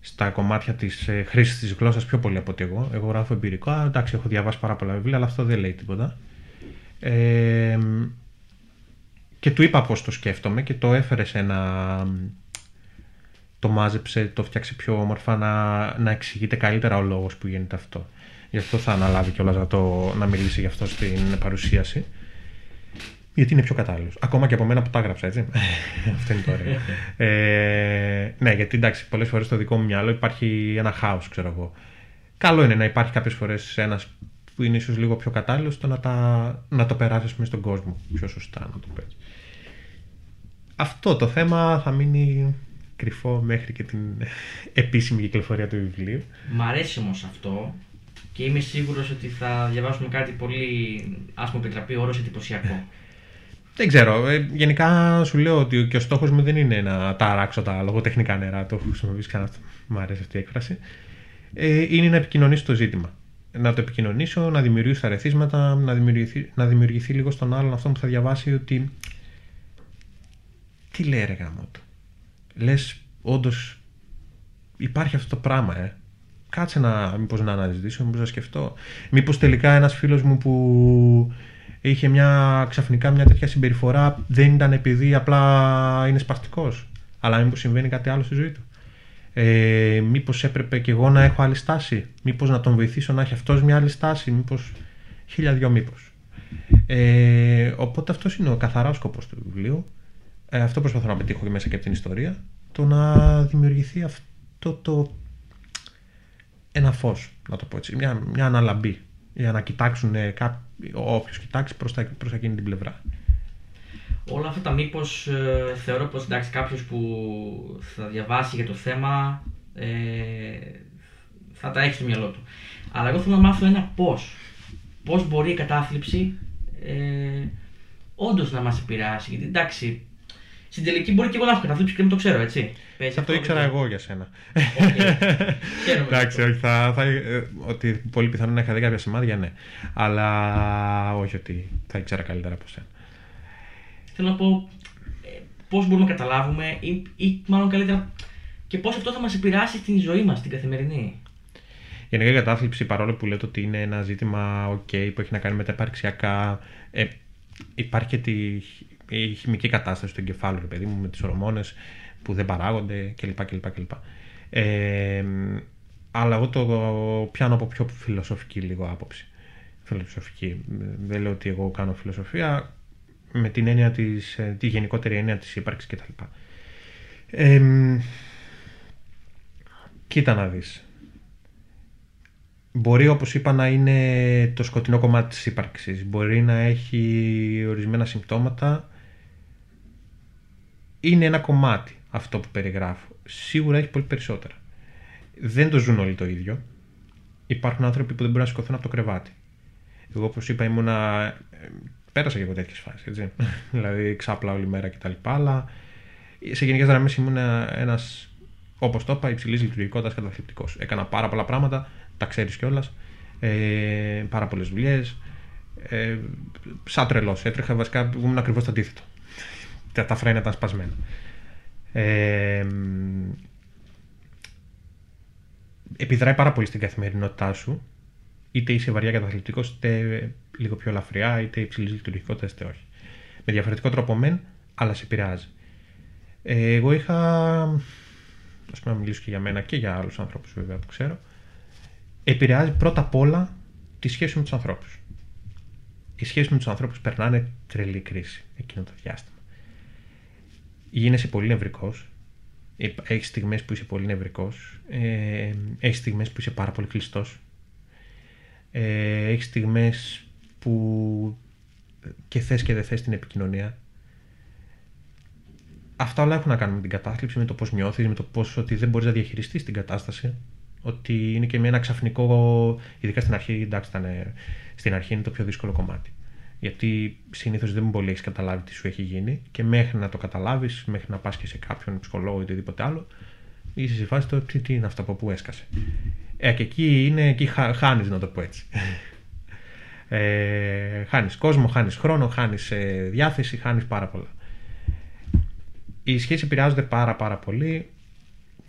στα κομμάτια της ε, χρήσης της γλώσσας πιο πολύ από ότι εγώ. Εγώ γράφω εμπειρικό. Εντάξει, έχω διαβάσει πάρα πολλά βιβλία, αλλά αυτό δεν λέει τίποτα. Ε, και του είπα πώς το σκέφτομαι και το έφερε σε ένα το μάζεψε, το φτιάξε πιο όμορφα να, να εξηγείται καλύτερα ο λόγος που γίνεται αυτό. Γι' αυτό θα αναλάβει κιόλας να, να μιλήσει γι' αυτό στην παρουσίαση. Γιατί είναι πιο κατάλληλος. Ακόμα και από μένα που τα έγραψα, έτσι. αυτό είναι το ωραίο. ε, ναι, γιατί εντάξει, πολλές φορές στο δικό μου μυαλό υπάρχει ένα χάος, ξέρω εγώ. Καλό είναι να υπάρχει κάποιες φορές ένας που είναι ίσως λίγο πιο κατάλληλος στο να, τα, να το περάσει μέσα στον κόσμο πιο σωστά, να το πες. Αυτό το θέμα θα μείνει κρυφό μέχρι και την επίσημη κυκλοφορία του βιβλίου. Μ' αρέσει όμως αυτό και είμαι σίγουρος ότι θα διαβάσουμε κάτι πολύ, ας πούμε, επιτραπεί όρος εντυπωσιακό. Δεν ξέρω. Ε, γενικά σου λέω ότι και ο στόχος μου δεν είναι να ταράξω τα λογοτεχνικά νερά. Το έχω χρησιμοποιήσει κανένα. Μου αρέσει αυτή η έκφραση. Ε, είναι να επικοινωνήσω το ζήτημα. Να το επικοινωνήσω, να δημιουργήσω αρεθίσματα, να δημιουργηθεί, να δημιουργηθεί λίγο στον άλλον αυτό που θα διαβάσει ότι. Τι λέει ρε γάμο λες όντως υπάρχει αυτό το πράγμα, ε. Κάτσε να, μήπως να αναζητήσω, μήπως να σκεφτώ. Μήπως τελικά ένας φίλος μου που είχε μια, ξαφνικά μια τέτοια συμπεριφορά δεν ήταν επειδή απλά είναι σπαστικός. Αλλά μήπως συμβαίνει κάτι άλλο στη ζωή του. Ε, μήπως έπρεπε και εγώ να έχω άλλη στάση; Μήπως να τον βοηθήσω να έχει αυτός μια άλλη στάση; Μήπως χίλια δυο μήπως. Ε, οπότε αυτός είναι ο καθαράς σκοπός του βιβλίου. Ε, αυτό προσπαθώ να πετύχω και μέσα και από την ιστορία, το να δημιουργηθεί αυτό το ένα φως, να το πω έτσι, μια, μια αναλαμπή για να κοιτάξουν ε, όποιος κοιτάξει προς, τα, προς εκείνη την πλευρά. Όλα αυτά τα μήπως ε, θεωρώ πως εντάξει κάποιος που θα διαβάσει για το θέμα ε, θα τα έχει στο μυαλό του. Αλλά εγώ θέλω να μάθω ένα πώς. Πώς μπορεί η κατάθλιψη ε, όντως να μας επηρεάσει. Γιατί εντάξει, στην τελική μπορεί και εγώ να έχω καταθλίψει και δεν το ξέρω, έτσι. θα το ήξερα εγώ για σένα. Okay. Εντάξει, όχι, θα, θα, ε, ότι πολύ πιθανό να είχα δει κάποια σημάδια, ναι. Αλλά όχι ότι θα ήξερα καλύτερα από σένα. Θέλω να πω ε, πώς μπορούμε να καταλάβουμε ή, ή μάλλον καλύτερα και πώς αυτό θα μας επηρεάσει στην ζωή μας, την καθημερινή. Γενικά η κατάθλιψη, παρόλο που λέτε ότι είναι ένα ζήτημα OK, που έχει να κάνει με τα επαρξιακά, ε, υπάρχει και τη, η χημική κατάσταση του εγκεφάλου, ρε παιδί μου, με τις ορμόνες που δεν παράγονται κλπ. κλπ, κλπ. Ε, αλλά εγώ το πιάνω από πιο φιλοσοφική λίγο άποψη. Φιλοσοφική. Δεν λέω ότι εγώ κάνω φιλοσοφία με την έννοια της, ε, τη γενικότερη έννοια της ύπαρξης κτλ. Ε, κοίτα να δεις. Μπορεί όπως είπα να είναι το σκοτεινό κομμάτι της ύπαρξης. Μπορεί να έχει ορισμένα συμπτώματα. Είναι ένα κομμάτι αυτό που περιγράφω. Σίγουρα έχει πολύ περισσότερα. Δεν το ζουν όλοι το ίδιο. Υπάρχουν άνθρωποι που δεν μπορούν να σηκωθούν από το κρεβάτι. Εγώ όπως είπα ήμουνα... Ε, πέρασα και εγώ τέτοιες φάσεις, έτσι. δηλαδή ξάπλα όλη μέρα κτλ. Αλλά σε γενικές γραμμές ήμουν ένας, όπως το είπα, υψηλής λειτουργικότητας καταθλιπτικός. Έκανα πάρα πολλά πράγματα τα ξέρεις κιόλας. Ε, πάρα πολλές δουλειές. Ε, σαν τρελός. Έτρεχα βασικά, ήμουν ακριβώς το αντίθετο. Τα, τα φρένα ήταν σπασμένα. Ε, επιδράει πάρα πολύ στην καθημερινότητά σου. Είτε είσαι βαριά καταθλιπτικό, είτε λίγο πιο ελαφριά, είτε υψηλής λειτουργικότητας, είτε όχι. Με διαφορετικό τρόπο μεν, αλλά σε επηρεάζει. Ε, εγώ είχα. Α πούμε, να μιλήσω και για μένα και για άλλους ανθρώπους βέβαια που ξέρω επηρεάζει πρώτα απ' όλα τη σχέση με τους ανθρώπους. Οι σχέσεις με τους ανθρώπους περνάνε τρελή κρίση εκείνο το διάστημα. Γίνεσαι πολύ νευρικός. Έχεις στιγμές που είσαι πολύ νευρικός. Ε, έχεις στιγμές που είσαι πάρα πολύ κλειστός. Ε, έχεις στιγμές που και θες και δεν θες την επικοινωνία. Αυτά όλα έχουν να κάνουν με την κατάθλιψη, με το πώς νιώθεις, με το πώς ότι δεν μπορείς να διαχειριστείς την κατάσταση ότι είναι και με ένα ξαφνικό, ειδικά στην αρχή, εντάξει, ήταν, στην αρχή είναι το πιο δύσκολο κομμάτι. Γιατί συνήθως δεν μπορεί έχεις καταλάβει τι σου έχει γίνει και μέχρι να το καταλάβεις, μέχρι να πας και σε κάποιον ψυχολόγο ή οτιδήποτε άλλο, είσαι σε φάση το τι, τι είναι αυτό από πού έσκασε. Ε, και εκεί είναι, εκεί χάνεις, να το πω έτσι. Ε, χάνεις κόσμο, χάνεις χρόνο, χάνεις ε, διάθεση, χάνεις πάρα πολλά. Οι σχέσει επηρεάζονται πάρα πάρα πολύ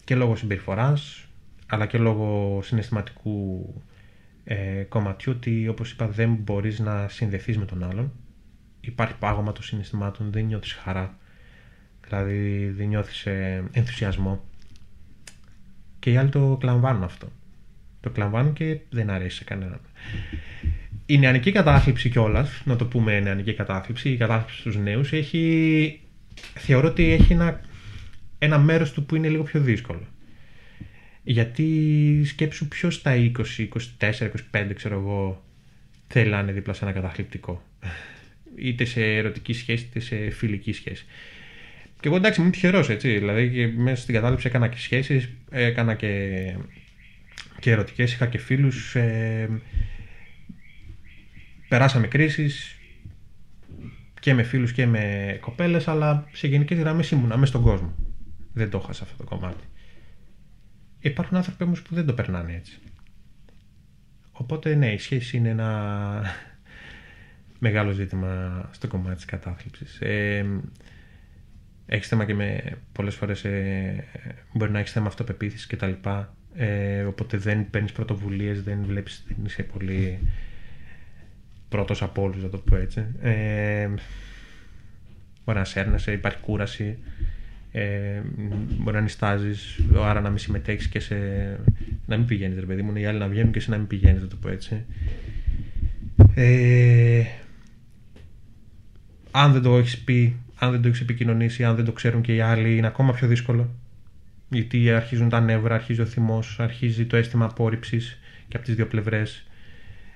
και λόγω συμπεριφοράς, αλλά και λόγω συναισθηματικού ε, κομματιού ότι όπως είπα δεν μπορείς να συνδεθείς με τον άλλον. Υπάρχει πάγωμα των συναισθημάτων δεν νιώθεις χαρά. Δηλαδή δεν νιώθεις ε, ενθουσιασμό. Και οι άλλοι το κλαμβάνουν αυτό. Το κλαμβάνουν και δεν αρέσει σε κανέναν. Η νεανική κατάθλιψη κιόλας, να το πούμε νεανική κατάθλιψη, η κατάθλιψη στους νέους έχει, θεωρώ ότι έχει ένα, ένα μέρος του που είναι λίγο πιο δύσκολο γιατί σκέψου ποιος στα 20, 24, 25 ξέρω εγώ θέλει να είναι δίπλα σε ένα καταθλιπτικό. είτε σε ερωτική σχέση είτε σε φιλική σχέση. Και εγώ εντάξει, ήμουν τυχερός έτσι. Δηλαδή και μέσα στην κατάληψη έκανα και σχέσεις, έκανα και, και ερωτικές, είχα και φίλους. Ε, περάσαμε κρίσεις και με φίλους και με κοπέλες, αλλά σε γενικές γραμμές ήμουνα μέσα στον κόσμο. Δεν το είχα σε αυτό το κομμάτι. Υπάρχουν άνθρωποι όμως που δεν το περνάνε έτσι. Οπότε ναι, η σχέση είναι ένα μεγάλο ζήτημα στο κομμάτι της κατάθλιψης. Ε, έχεις θέμα και με πολλές φορές ε, μπορεί να έχεις θέμα αυτοπεποίθησης και τα λοιπά. Ε, οπότε δεν παίρνεις πρωτοβουλίες, δεν βλέπεις, δεν είσαι πολύ πρώτος από όλους, να το πω έτσι. Ε, μπορεί να σέρνεσαι, υπάρχει κούραση ε, μπορεί να νιστάζεις, άρα να μην συμμετέχεις και σε. να μην πηγαίνεις, ρε παιδί μου. Οι άλλοι να βγαίνουν και εσύ να μην πηγαίνεις, να το πω έτσι. Ε, αν δεν το έχεις πει αν δεν το έχεις επικοινωνήσει, αν δεν το ξέρουν και οι άλλοι, είναι ακόμα πιο δύσκολο. Γιατί αρχίζουν τα νεύρα, αρχίζει ο θυμός, αρχίζει το αίσθημα απόρριψης και από τις δύο πλευρές.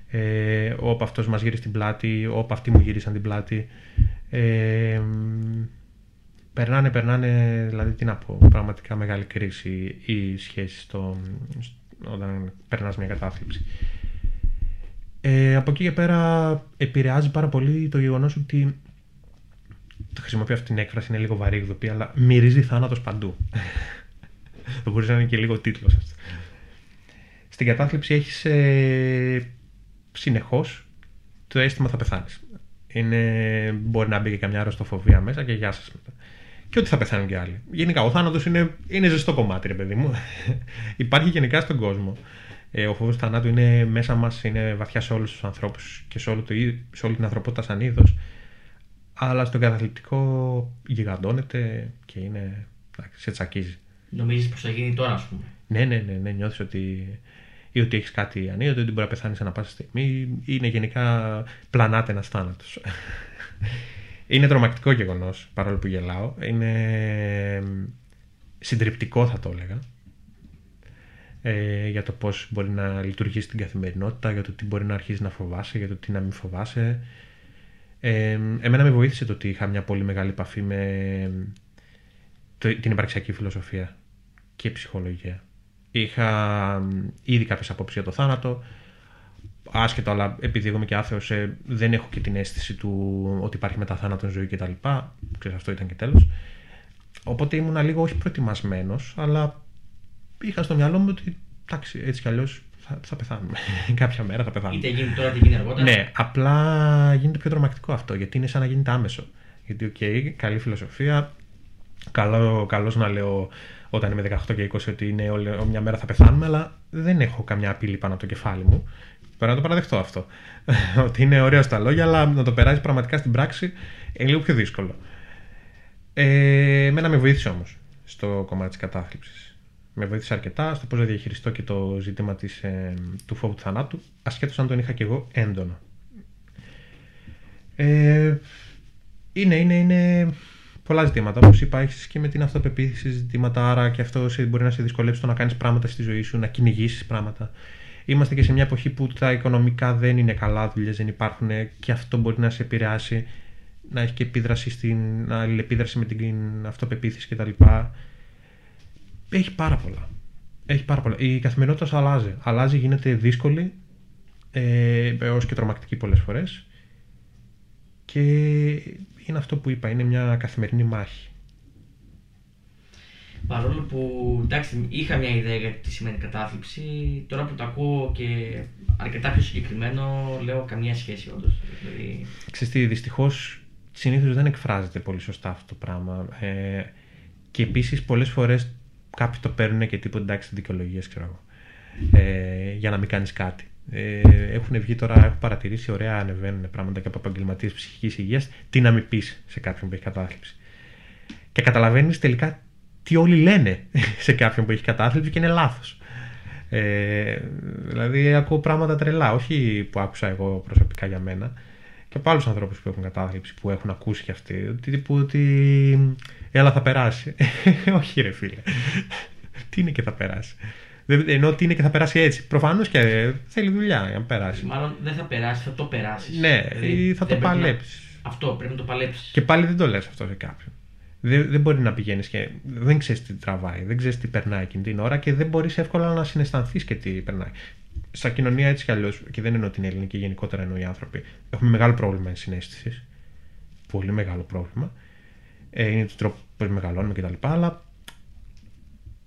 Ε, όπου αυτός μας γύρισε την πλάτη, όπου αυτοί μου γύρισαν την πλάτη. Ε, περνάνε, περνάνε, δηλαδή τι να πω, πραγματικά μεγάλη κρίση οι σχέσει όταν περνάς μια κατάθλιψη. Ε, από εκεί και πέρα επηρεάζει πάρα πολύ το γεγονός ότι το χρησιμοποιώ αυτή την έκφραση, είναι λίγο βαρύγδοπη, αλλά μυρίζει θάνατος παντού. Θα μπορεί να είναι και λίγο τίτλος αυτό. Στην κατάθλιψη έχεις ε, συνεχώς το αίσθημα θα πεθάνεις. Μπορεί να μπει και καμιά αρρωστοφοβία μέσα και γεια σας μετά. Και ότι θα πεθάνουν και άλλοι. Γενικά, ο θάνατος είναι, είναι ζεστό κομμάτι, ρε παιδί μου. Υπάρχει γενικά στον κόσμο. Ε, ο φόβος θανάτου είναι μέσα μας, είναι βαθιά σε όλους τους ανθρώπους και σε, όλο το, σε όλη την ανθρωπότητα σαν είδος. Αλλά στον καταθλιπτικό γιγαντώνεται και είναι. σε τσακίζει. Νομίζεις πως θα γίνει τώρα, ας πούμε; Ναι, ναι, ναι, ναι νιώθεις ότι ή ότι έχεις κάτι ανίωτο, ότι μπορεί να πεθάνεις ανά πάσα στιγμή. Είναι γενικά πλανάται ένας θάνατος. είναι τρομακτικό γεγονός, παρόλο που γελάω. Είναι συντριπτικό, θα το έλεγα. Ε, για το πώς μπορεί να λειτουργήσει την καθημερινότητα, για το τι μπορεί να αρχίσει να φοβάσαι, για το τι να μην φοβάσαι. Ε, εμένα με βοήθησε το ότι είχα μια πολύ μεγάλη επαφή με την υπαρξιακή φιλοσοφία και ψυχολογία. Είχα ήδη κάποιες απόψεις για το θάνατο. Άσχετο, αλλά επειδή εγώ είμαι και άθεος, ε, δεν έχω και την αίσθηση του ότι υπάρχει μετά θάνατο ζωή κτλ. Ξέρεις, αυτό ήταν και τέλος. Οπότε ήμουν λίγο όχι προετοιμασμένος, αλλά είχα στο μυαλό μου ότι εντάξει, έτσι κι αλλιώς θα, θα πεθάνουμε. Κάποια μέρα θα πεθάνουμε. Είτε γίνει τώρα, είτε γίνει αργότερα. Ναι, απλά γίνεται πιο τρομακτικό αυτό γιατί είναι σαν να γίνεται άμεσο. Γιατί, OK, okay, καλή φιλοσοφία. Καλό, καλώς να λέω όταν είμαι 18 και 20 ότι είναι όλη, μια μέρα θα πεθάνουμε, αλλά δεν έχω καμιά απειλή πάνω από το κεφάλι μου. Πρέπει να το παραδεχτώ αυτό. ότι είναι ωραίο στα λόγια, αλλά να το περάσει πραγματικά στην πράξη είναι λίγο πιο δύσκολο. Ε, εμένα με βοήθησε όμως στο κομμάτι της κατάθλιψης. Με βοήθησε αρκετά στο πώς να διαχειριστώ και το ζήτημα της, ε, του φόβου του θανάτου, ασχέτως αν τον είχα και εγώ έντονο. Ε, είναι, είναι, είναι πολλά ζητήματα. Όπως είπα, έχεις και με την αυτοπεποίθηση ζητήματα, άρα και αυτό μπορεί να σε δυσκολέψει το να κάνεις πράγματα στη ζωή σου, να κυνηγήσεις πράγματα. Είμαστε και σε μια εποχή που τα οικονομικά δεν είναι καλά, δουλειές δεν υπάρχουν και αυτό μπορεί να σε επηρεάσει, να έχει και επίδραση στην αλληλεπίδραση με την αυτοπεποίθηση κτλ. Έχει πάρα πολλά. Έχει πάρα πολλά. Η καθημερινότητα αλλάζει. Αλλάζει, γίνεται δύσκολη ε, έως και τρομακτική πολλές φορές και είναι αυτό που είπα, είναι μια καθημερινή μάχη. Παρόλο που εντάξει, είχα μια ιδέα για τι σημαίνει κατάθλιψη, τώρα που το ακούω και αρκετά πιο συγκεκριμένο, λέω καμία σχέση όντως. Δηλαδή... Ξέρετε, δυστυχώς συνήθως δεν εκφράζεται πολύ σωστά αυτό το πράγμα. Ε, και επίσης πολλές φορές κάποιοι το παίρνουν και τίποτα εντάξει δικαιολογίες, ξέρω εγώ. Ε, για να μην κάνεις κάτι. Ε, έχουν βγει τώρα, έχω παρατηρήσει ωραία ανεβαίνουν πράγματα και από επαγγελματίες ψυχικής υγείας. Τι να μην πεις σε κάποιον που έχει κατάθλιψη. Και καταλαβαίνεις τελικά τι όλοι λένε σε κάποιον που έχει κατάθλιψη και είναι λάθος. Ε, δηλαδή ακούω πράγματα τρελά, όχι που άκουσα εγώ προσωπικά για μένα και από άλλους ανθρώπους που έχουν κατάθλιψη, που έχουν ακούσει κι αυτοί. Ότι, ότι έλα θα περάσει. όχι, ρε φίλε. τι είναι και θα περάσει. Ενώ τι είναι και θα περάσει έτσι. Προφανώς και θέλει δουλειά για να περάσει. Μάλλον δεν θα περάσει, θα το περάσεις. Ναι, δηλαδή, ή θα το παλέψει. Να... Αυτό πρέπει να το παλέψεις. Και πάλι δεν το λες αυτό σε κάποιον. Δεν, δεν μπορεί να πηγαίνεις και δεν ξέρεις τι τραβάει, δεν ξέρεις τι περνάει εκείνη την ώρα και δεν μπορείς εύκολα να συναισθανθείς και τι περνάει. Στα κοινωνία έτσι κι αλλιώς, και δεν εννοώ την ελληνική, γενικότερα εννοώ οι άνθρωποι, έχουμε μεγάλο πρόβλημα συνέστησης. Πολύ μεγάλο πρόβλημα. Ε, είναι το τρόπο που μεγαλώνουμε κτλ. Αλλά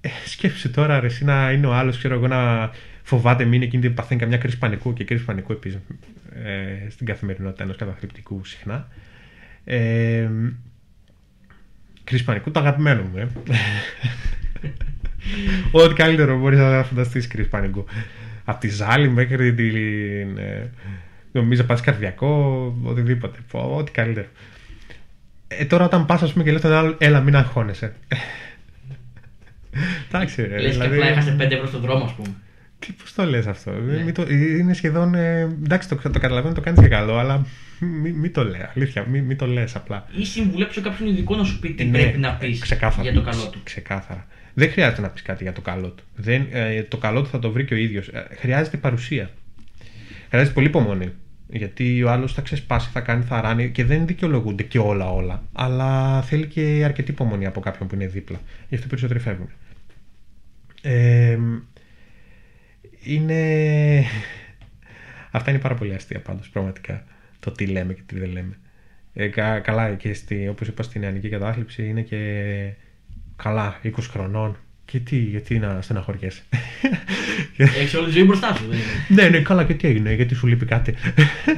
ε, σκέψου τώρα ρε, εσύ να είναι ο άλλος, ξέρω εγώ, να φοβάται μην εκείνη παθαίνει καμιά κρίση πανικού και κρίση πανικού επίσης ε, στην καθημερινότητα ενός καταθλιπτικού συχνά. Ε, κρίση πανικού, το αγαπημένο μου, ε. Ό,τι καλύτερο μπορείς να φανταστείς κρίση πανικού. Από τη ζάλη μέχρι την. Ε, νομίζω πας καρδιακό, οτιδήποτε. Ό,τι καλύτερο. Ε, τώρα όταν πας, ας πούμε, και λες τον άλλο, έλα, μην αγχώνεσαι. Εντάξει, ρε. Λες δηλαδή... και απλά έχασες 5 ευρώ στον δρόμο, ας πούμε. Τι πώς το λες αυτό; Ναι. Μη το, είναι σχεδόν. Ε, εντάξει, το, το καταλαβαίνω, το κάνεις για καλό, αλλά μην μη το λέει. Αλήθεια, μην μη το λες απλά. Ή συμβουλέψω κάποιον ειδικό να σου πει τι ναι, πρέπει να πεις για το καλό του. Ξεκάθαρα. Δεν χρειάζεται να πεις κάτι για το καλό του. Δεν, ε, το καλό του θα το βρει και ο ίδιος. Ε, χρειάζεται παρουσία. Χρειάζεται πολύ υπομονή. Γιατί ο άλλος θα ξεσπάσει, θα κάνει, θα ράνει και δεν δικαιολογούνται και όλα όλα. Αλλά θέλει και αρκετή υπομονή από κάποιον που είναι δίπλα. Γι' αυτό περισσότεροι φεύγουν. Ε, είναι... Αυτά είναι πάρα πολύ αστεία πάντως πραγματικά. Το τι λέμε και τι δεν λέμε. Ε, κα, καλά και στη, όπως είπα στην νεανική κατάθλιψη είναι και καλά 20 χρονών. Και τι, γιατί να στεναχωριέσαι; Έχεις όλη τη ζωή μπροστά σου. ναι, ναι, καλά και τι έγινε, γιατί σου λείπει κάτι;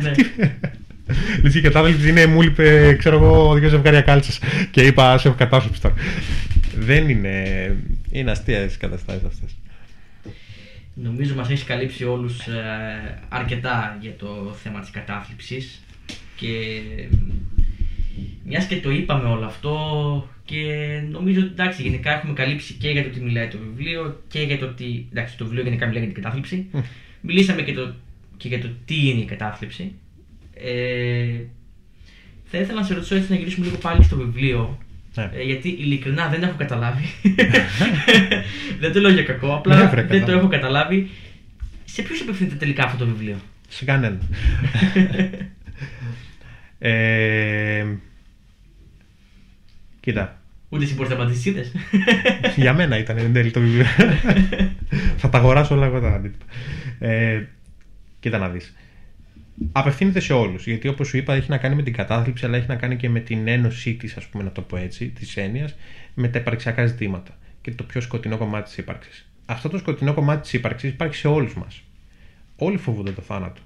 Ναι. η κατάθλιψη είναι, μου λείπει, ξέρω εγώ, δύο ζευγάρια κάλτσες. Και είπα, σε έχω κατάθλιψη τώρα. Δεν είναι. Είναι αστεία οι καταστάσεις αυτές. Νομίζω μας έχει καλύψει όλους ε, αρκετά για το θέμα της κατάθλιψης και μιας και το είπαμε όλο αυτό και νομίζω ότι εντάξει, γενικά έχουμε καλύψει και για το τι μιλάει το βιβλίο και για το τι. Εντάξει, το βιβλίο γενικά μιλάει για την κατάθλιψη. Μιλήσαμε και, το, και για το τι είναι η κατάθλιψη. Ε, θα ήθελα να σε ρωτήσω έτσι να γυρίσουμε λίγο πάλι στο βιβλίο ναι. Ε, γιατί ειλικρινά δεν έχω καταλάβει. δεν το λέω για κακό, απλά ναι, δεν το έχω καταλάβει. Σε ποιου απευθύνεται τελικά αυτό το βιβλίο, Σε κανέναν. ε, κοίτα. Ούτε εσύ μπορείς να απαντήσεις, Για μένα ήταν εν τέλει το βιβλίο. Θα τα αγοράσω όλα εγώ τα αντίτυπα. Ε, κοίτα να δεις απευθύνεται σε όλους. Γιατί όπως σου είπα, έχει να κάνει με την κατάθλιψη, αλλά έχει να κάνει και με την ένωσή της, ας πούμε, να το πω έτσι, της έννοιας, με τα υπαρξιακά ζητήματα και το πιο σκοτεινό κομμάτι της ύπαρξης. Αυτό το σκοτεινό κομμάτι της ύπαρξης υπάρχει σε όλους μας. Όλοι φοβούνται το θάνατο.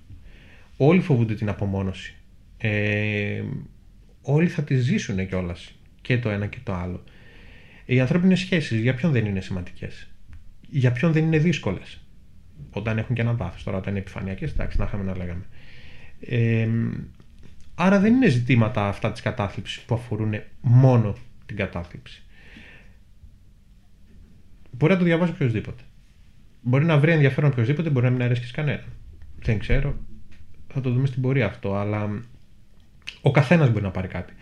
Όλοι φοβούνται την απομόνωση. Ε, όλοι θα τη ζήσουν κιόλας. Και το ένα και το άλλο. Οι ανθρώπινες σχέσεις για ποιον δεν είναι σημαντικές; Για ποιον δεν είναι δύσκολες; Όταν έχουν και ένα βάθο. Τώρα, όταν είναι επιφανειακές, εντάξει, να είχαμε να λέγαμε άρα δεν είναι ζητήματα αυτά της κατάθλιψης που αφορούν μόνο την κατάθλιψη. Μπορεί να το διαβάσει οποιοδήποτε. Μπορεί να βρει ενδιαφέρον οποιοδήποτε, μπορεί να μην αρέσει και κανένα. Δεν ξέρω. Θα το δούμε στην πορεία αυτό, αλλά ο καθένας μπορεί να πάρει κάτι.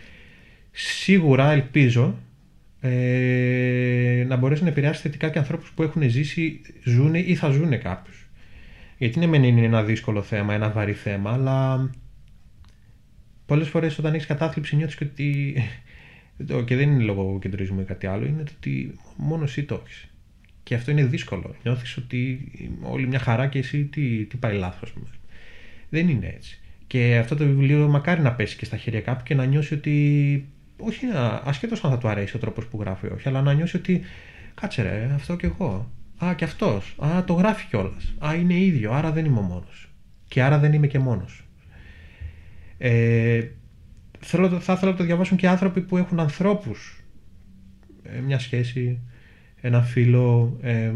Σίγουρα ελπίζω ε, να μπορέσει να επηρεάσει θετικά και ανθρώπους που έχουν ζήσει, ζουν ή θα ζουν κάποιους. Γιατί ναι, μεν είναι ένα δύσκολο θέμα, ένα βαρύ θέμα, αλλά πολλές φορές όταν έχεις κατάθλιψη νιώθεις ότι. και δεν είναι λόγω κεντρισμού ή κάτι άλλο, είναι ότι μόνο εσύ το έχεις. Και αυτό είναι δύσκολο. Νιώθεις ότι όλη μια χαρά και εσύ τι, τι πάει λάθος. Δεν είναι έτσι. Και αυτό το βιβλίο μακάρι να πέσει και στα χέρια κάποιου και να νιώσει ότι. Όχι ασχέτως αν θα του αρέσει ο τρόπος που γράφει, όχι, αλλά να νιώσει ότι. Κάτσε ρε, αυτό κι εγώ. Α, και αυτός. Α, το γράφει κιόλας. Α, είναι ίδιο. Άρα δεν είμαι ο μόνος. Και άρα δεν είμαι και μόνος. Ε, θέλω, θα ήθελα να το διαβάσουν και άνθρωποι που έχουν ανθρώπους. Ε, μια σχέση, ένα φίλο, ε,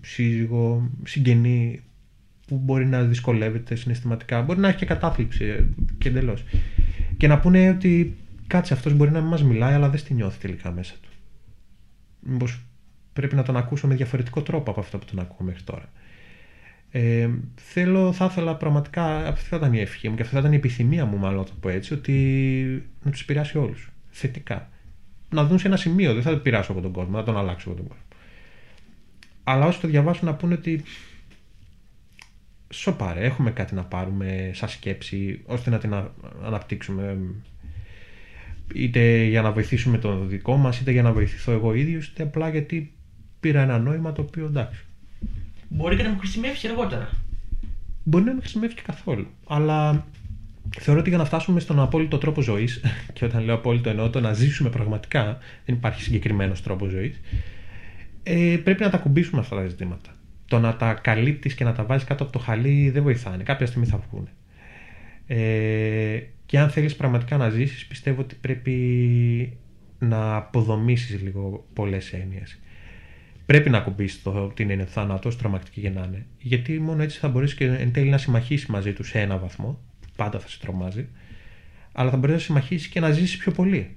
σύζυγο, συγγενή που μπορεί να δυσκολεύεται συναισθηματικά. Μπορεί να έχει και κατάθλιψη ε, και εντελώς. Και να πούνε ότι κάτσε αυτός μπορεί να μην μας μιλάει, αλλά δεν στη νιώθει τελικά μέσα του. Μήπως πρέπει να τον ακούσω με διαφορετικό τρόπο από αυτό που τον ακούω μέχρι τώρα. Ε, θέλω, θα ήθελα πραγματικά, αυτή θα ήταν η ευχή μου και αυτή θα ήταν η επιθυμία μου, μάλλον να το πω έτσι, ότι να τους επηρεάσει όλους. Θετικά. Να δουν σε ένα σημείο, δεν θα το πειράσω από τον κόσμο, να τον αλλάξω από τον κόσμο. Αλλά όσοι το διαβάσουν να πούνε ότι σοπαρέ, έχουμε κάτι να πάρουμε σαν σκέψη, ώστε να την αναπτύξουμε είτε για να βοηθήσουμε τον δικό μας, είτε για να βοηθηθώ εγώ ίδιος, είτε απλά γιατί πήρα ένα νόημα το οποίο εντάξει. Μπορεί και να μου χρησιμεύσει αργότερα. Μπορεί να μην χρησιμεύσει και καθόλου. Αλλά θεωρώ ότι για να φτάσουμε στον απόλυτο τρόπο ζωής, και όταν λέω απόλυτο εννοώ το να ζήσουμε πραγματικά, δεν υπάρχει συγκεκριμένος τρόπος ζωής, ε, πρέπει να τα κουμπίσουμε αυτά τα ζητήματα. Το να τα καλύπτεις και να τα βάζεις κάτω από το χαλί δεν βοηθάνε. Κάποια στιγμή θα βγουν. Ε, και αν θέλεις πραγματικά να ζήσεις, πιστεύω ότι πρέπει να αποδομήσεις λίγο πολλές έννοιες πρέπει να ακουμπήσεις το την είναι θάνατος, τρομακτική και να είναι. Γιατί μόνο έτσι θα μπορέσει και εν τέλει να συμμαχίσεις μαζί τους σε ένα βαθμό. Πάντα θα σε τρομάζει. Αλλά θα μπορέσει να συμμαχίσεις και να ζήσεις πιο πολύ.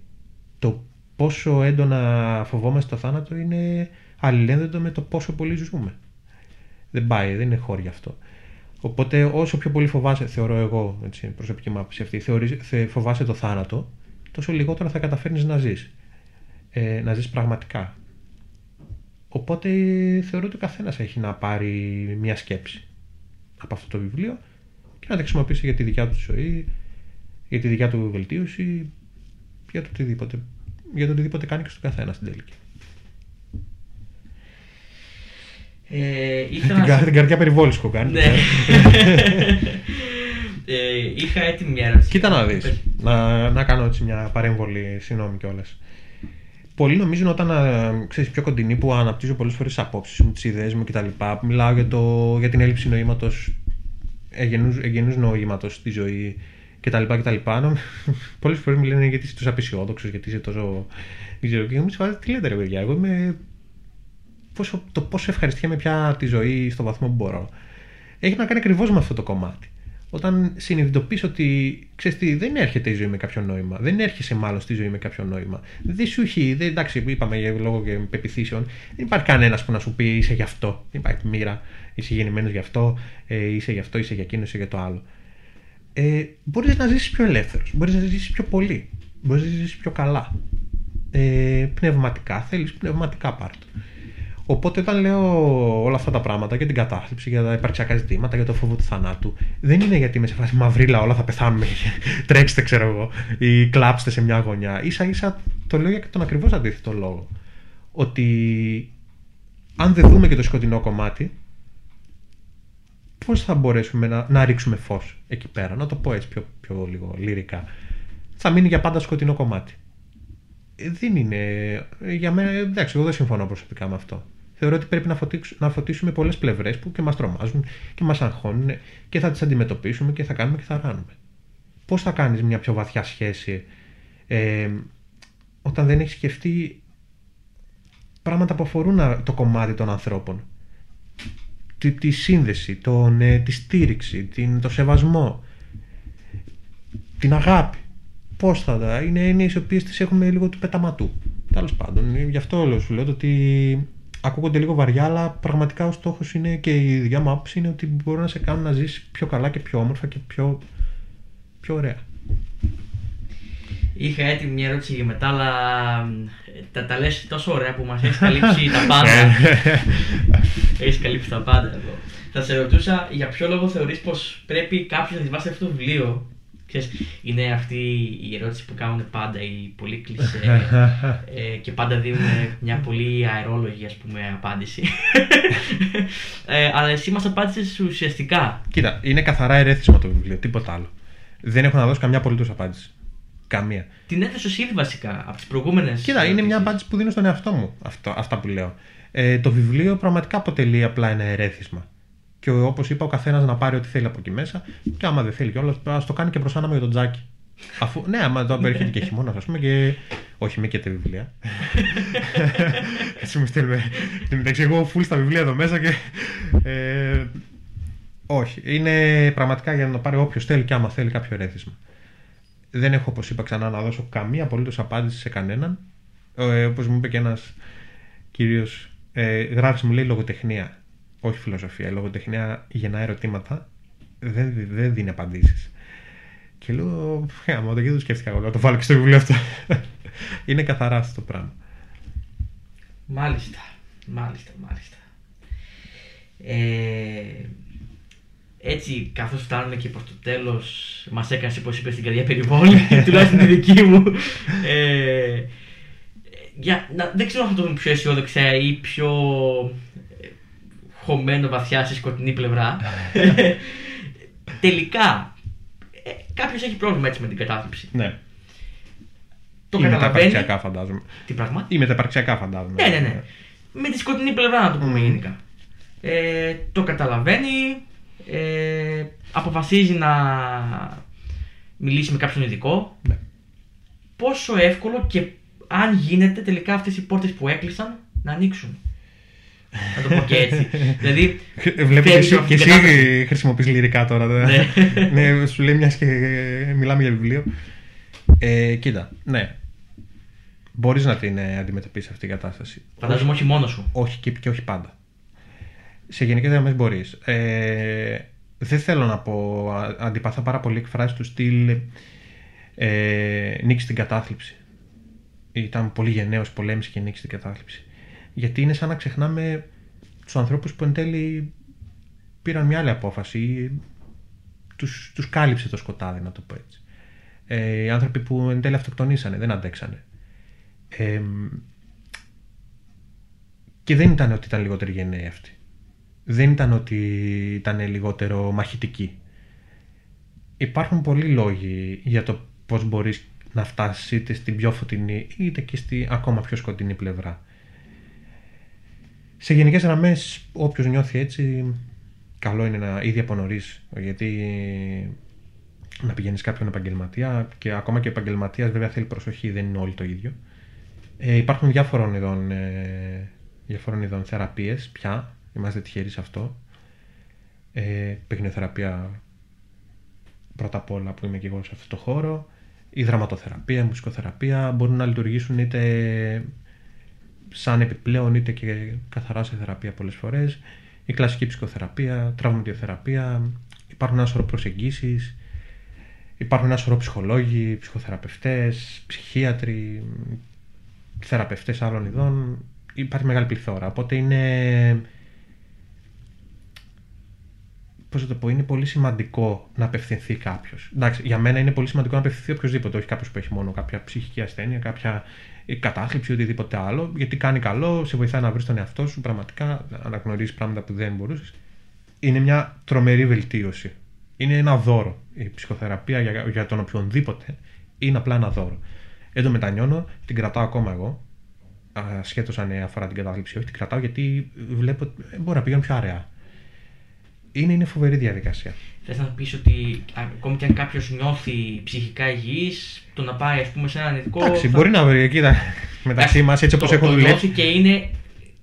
Το πόσο έντονα φοβόμαστε το θάνατο είναι αλληλένδετο με το πόσο πολύ ζούμε. Δεν πάει, δεν είναι χώρια αυτό. Οπότε όσο πιο πολύ φοβάσαι, θεωρώ εγώ, έτσι, προσωπική μου άποψη αυτή, θεωρείς, θε, φοβάσαι το θάνατο, τόσο λιγότερο θα καταφέρνεις να ζεις. Ε, να ζεις πραγματικά. Οπότε θεωρώ ότι ο καθένας έχει να πάρει μια σκέψη από αυτό το βιβλίο και να τα χρησιμοποιήσει για τη δικιά του ζωή, για τη δικιά του βελτίωση, για το οτιδήποτε, για το οτιδήποτε κάνει και στον καθένα στην τελική. Ε, Την, ήθελα να κα- σε- την καρδιά περιβόλης έχω κάνει. Ναι. ε, είχα έτοιμη μια ερώτηση. Κοίτα να δεις, Πες. να, να κάνω έτσι μια παρέμβολη, συγγνώμη κιόλας. Πολλοί νομίζουν όταν α, ξέρεις, πιο κοντινή που αναπτύσσω πολλές φορές τις απόψεις μου, τις ιδέες μου κτλ. που Μιλάω για, το, για την έλλειψη νοήματος, εγγενού νοήματος στη ζωή κτλ. κτλ. Πολλές φορές μου λένε γιατί είσαι τόσο απεσιόδοξος, γιατί είσαι τόσο. Δεν ξέρω. Και μου σε τι λέτε, ρε παιδιά. Εγώ είμαι. Πόσο, το πόσο ευχαριστιέμαι πια τη ζωή στο βαθμό που μπορώ. Έχει να κάνει ακριβώς με αυτό το κομμάτι. Όταν συνειδητοποιείς ότι ξέρεις τι, δεν έρχεται η ζωή με κάποιο νόημα. Δεν έρχεσαι μάλλον στη ζωή με κάποιο νόημα. Δεν σου έχει, δεν, εντάξει, είπαμε για λόγω και πεπιθήσεων, δεν υπάρχει κανένας που να σου πει είσαι γι' αυτό. Δεν υπάρχει μοίρα, είσαι γεννημένος γι' αυτό, ε, είσαι γι' αυτό, είσαι για εκείνο, είσαι για το άλλο. Ε, μπορείς να ζήσεις πιο ελεύθερος, μπορείς να ζήσεις πιο πολύ, μπορείς να ζήσεις πιο καλά. Ε, πνευματικά θέλεις, πνευματικά πάρ' το. Οπότε όταν λέω όλα αυτά τα πράγματα για την κατάθλιψη, για τα υπαρξιακά ζητήματα, για το φόβο του θανάτου, δεν είναι γιατί είμαι σε φάση μαυρίλα, όλα θα πεθάνουμε. Τρέξτε, ξέρω εγώ, ή κλάψτε σε μια γωνιά. σα ίσα το λέω για τον ακριβώς αντίθετο λόγο. Ότι αν δεν δούμε και το σκοτεινό κομμάτι, πώς θα μπορέσουμε να, να ρίξουμε φως εκεί πέρα; Να το πω έτσι πιο, πιο λίγο λυρικά. Θα μείνει για πάντα σκοτεινό κομμάτι. Ε, Δεν είναι. Για μένα, εντάξει, εγώ δεν συμφωνώ προσωπικά με αυτό. Θεωρώ ότι πρέπει να, φωτίξ- να φωτίσουμε πολλές πλευρές που και μας τρομάζουν και μας αγχώνουν και θα τις αντιμετωπίσουμε και θα κάνουμε και θα ράνουμε. Πώς θα κάνεις μια πιο βαθιά σχέση ε, όταν δεν έχεις σκεφτεί πράγματα που αφορούν α, το κομμάτι των ανθρώπων; Τη, τη σύνδεση, τον, ε, τη στήριξη, την, το σεβασμό, την αγάπη. Πώς θα τα. Είναι έννοιες οι οποίες τις έχουμε λίγο του πεταματού. Τέλος πάντων, ε, γι' αυτό λέω, σου λέω το ότι ακούγονται λίγο βαριά, αλλά πραγματικά ο στόχος είναι και η δικιά μου άποψη είναι ότι μπορούν να σε κάνουν να ζήσει πιο καλά και πιο όμορφα και πιο, πιο ωραία. Είχα έτοιμη μια ερώτηση για μετά, αλλά ε, τα, τα λες τόσο ωραία που μας έχεις καλύψει τα πάντα. έχεις καλύψει τα πάντα εδώ. Θα σε ρωτούσα για ποιο λόγο θεωρείς πως πρέπει κάποιος να διαβάσει αυτό το βιβλίο; Ξέρεις, είναι αυτή η ερώτηση που κάνουν πάντα οι πολύ κλεισέ ε, και πάντα δίνουν μια πολύ αερόλογη ας πούμε απάντηση. ε, αλλά εσύ μας απάντησες ουσιαστικά. Κοίτα, είναι καθαρά ερέθισμα το βιβλίο, τίποτα άλλο. Δεν έχω να δώσω καμιά απολύτως απάντηση. Καμία. Την έθεσες ήδη βασικά από τις προηγούμενες Κοίτα, είναι μια ερωτήσεις. απάντηση που δίνω στον εαυτό μου. Αυτό, αυτά που λέω. Ε, το βιβλίο πραγματικά αποτελεί απλά ένα ερέθισμα. Και όπως είπα, ο καθένας να πάρει ό,τι θέλει από εκεί μέσα. Και άμα δεν θέλει κιόλας, ας το κάνει και προς άναμα για τον τζάκι. Αφού, ναι, άμα εδώ έρχεται και χειμώνας, ας πούμε, και. Όχι, με και τα βιβλία. Έτσι μου στέλνουμε. Εν τω μεταξύ, εγώ full στα βιβλία εδώ μέσα και. Ε, όχι. Είναι πραγματικά για να πάρει όποιος θέλει και άμα θέλει κάποιο ερέθισμα. Δεν έχω, όπως είπα ξανά, να δώσω καμία απολύτως απάντηση σε κανέναν. Ε, όπως μου είπε και ένας κύριος, ε, γράφεις μου λέει λογοτεχνία. Όχι φιλοσοφία. Η λογοτεχνία γεννά ερωτήματα. Δεν, δεν δίνει απαντήσεις. Και λέω, άμα το και δεν το σκέφτηκα εγώ να το βάλω και στο βιβλίο αυτό. Είναι καθαρά αυτό το πράγμα. Μάλιστα, μάλιστα, μάλιστα. Ε, έτσι, καθώς φτάνουμε και προς το τέλος, μας έκανες, όπως είπες, την καρδιά περιβόλη, τουλάχιστον τη δική μου. Ε, για, να, δεν ξέρω αν θα το δούμε πιο αισιόδοξα ή πιο ε, χωμένο βαθιά στη σκοτεινή πλευρά. Τελικά, ε, κάποιος έχει πρόβλημα έτσι με την κατάθλιψη. Ναι. Το Ή καταλαβαίνει. μεταπαρξιακά φαντάζομαι. Τι πράγμα; Ή μεταπαρξιακά φαντάζομαι. Ναι, ναι, ναι. Με τη σκοτεινή πλευρά να το πούμε Μμμ. γενικά. Ε, το καταλαβαίνει, ε, αποφασίζει να μιλήσει με κάποιον ειδικό. Ναι. Πόσο εύκολο και αν γίνεται τελικά αυτές οι πόρτες που έκλεισαν να ανοίξουν. Να το πω και έτσι. δηλαδή, Βλέπω και φεύγει εσύ, από και την εσύ κατάσταση. χρησιμοποιείς λυρικά τώρα. Ναι. ναι, σου λέει μιας και μιλάμε για βιβλίο. Ε, κοίτα, ναι. Μπορείς να την ε, αντιμετωπίσεις αυτή την κατάσταση. Φαντάζομαι όχι μόνος σου. όχι και, και όχι πάντα. Σε γενικές γραμμές μπορείς. Ε, δεν θέλω να πω. α- Αντιπαθώ πάρα πολύ εκφράσεις του στυλ ε, νίκη στην κατάθλιψη. Ήταν πολύ γενναίος, πολέμησε και νίκη στην κατάθλιψη. Γιατί είναι σαν να ξεχνάμε τους ανθρώπους που εν τέλει πήραν μια άλλη απόφαση ή τους, τους κάλυψε το σκοτάδι, να το πω έτσι. Ε, οι άνθρωποι που εν τέλει αυτοκτονήσανε, δεν αντέξανε. Ε, και δεν ήταν ότι ήταν λιγότερο γενναίοι αυτοί. Δεν ήταν ότι ήταν λιγότερο μαχητικοί. Υπάρχουν πολλοί λόγοι για το πώς μπορείς να φτάσεις είτε στην πιο φωτεινή είτε και στη ακόμα πιο σκοτεινή πλευρά. Σε γενικές γραμμές όποιος νιώθει έτσι καλό είναι να ήδη από νωρίς, γιατί να πηγαίνεις κάποιον επαγγελματία και ακόμα και ο επαγγελματίας βέβαια θέλει προσοχή, δεν είναι όλοι το ίδιο. Ε, υπάρχουν διάφορων ειδών, ε, διάφορων ειδών θεραπείες πια, είμαστε τυχεροί σε αυτό. Ε, παιχνιοθεραπεία πρώτα απ' όλα που είμαι και εγώ σε αυτό το χώρο. Η δραματοθεραπεία, η μουσικοθεραπεία μπορούν να λειτουργήσουν είτε σαν επιπλέον είτε και καθαρά σε θεραπεία πολλές φορές. Η κλασική ψυχοθεραπεία, τραυματιοθεραπεία, υπάρχουν ένα σωρό προσεγγίσεις, υπάρχουν ένα σωρό ψυχολόγοι, ψυχοθεραπευτές, ψυχίατροι, θεραπευτές άλλων ειδών. Υπάρχει μεγάλη πληθώρα. Οπότε είναι. Πώς θα το πω, είναι πολύ σημαντικό να απευθυνθεί κάποιος. Εντάξει, για μένα είναι πολύ σημαντικό να απευθυνθεί οποιοδήποτε, όχι κάποιος που έχει μόνο κάποια ψυχική ασθένεια, κάποια κατάθλιψη ή οτιδήποτε άλλο, γιατί κάνει καλό, σε βοηθάει να βρεις τον εαυτό σου, πραγματικά να αναγνωρίσει πράγματα που δεν μπορούσες. Είναι μια τρομερή βελτίωση. Είναι ένα δώρο. Η ψυχοθεραπεία για, για τον οποιονδήποτε είναι απλά ένα δώρο. Δεν το μετανιώνω, την κρατάω ακόμα εγώ. Ασχέτως αν αφορά την κατάθλιψη, όχι, την κρατάω γιατί βλέπω ότι μπορεί να πηγαίνω πιο αραιά. Είναι, είναι φοβερή διαδικασία. Θε να πεις ότι ακόμη και αν κάποιος νιώθει ψυχικά υγιής, το να πάει ας πούμε, σε έναν ειδικό. Εντάξει, μπορεί να βρει εκεί τα- μεταξύ μας έτσι όπως το, έχω το δουλέψει. νιώθει και είναι.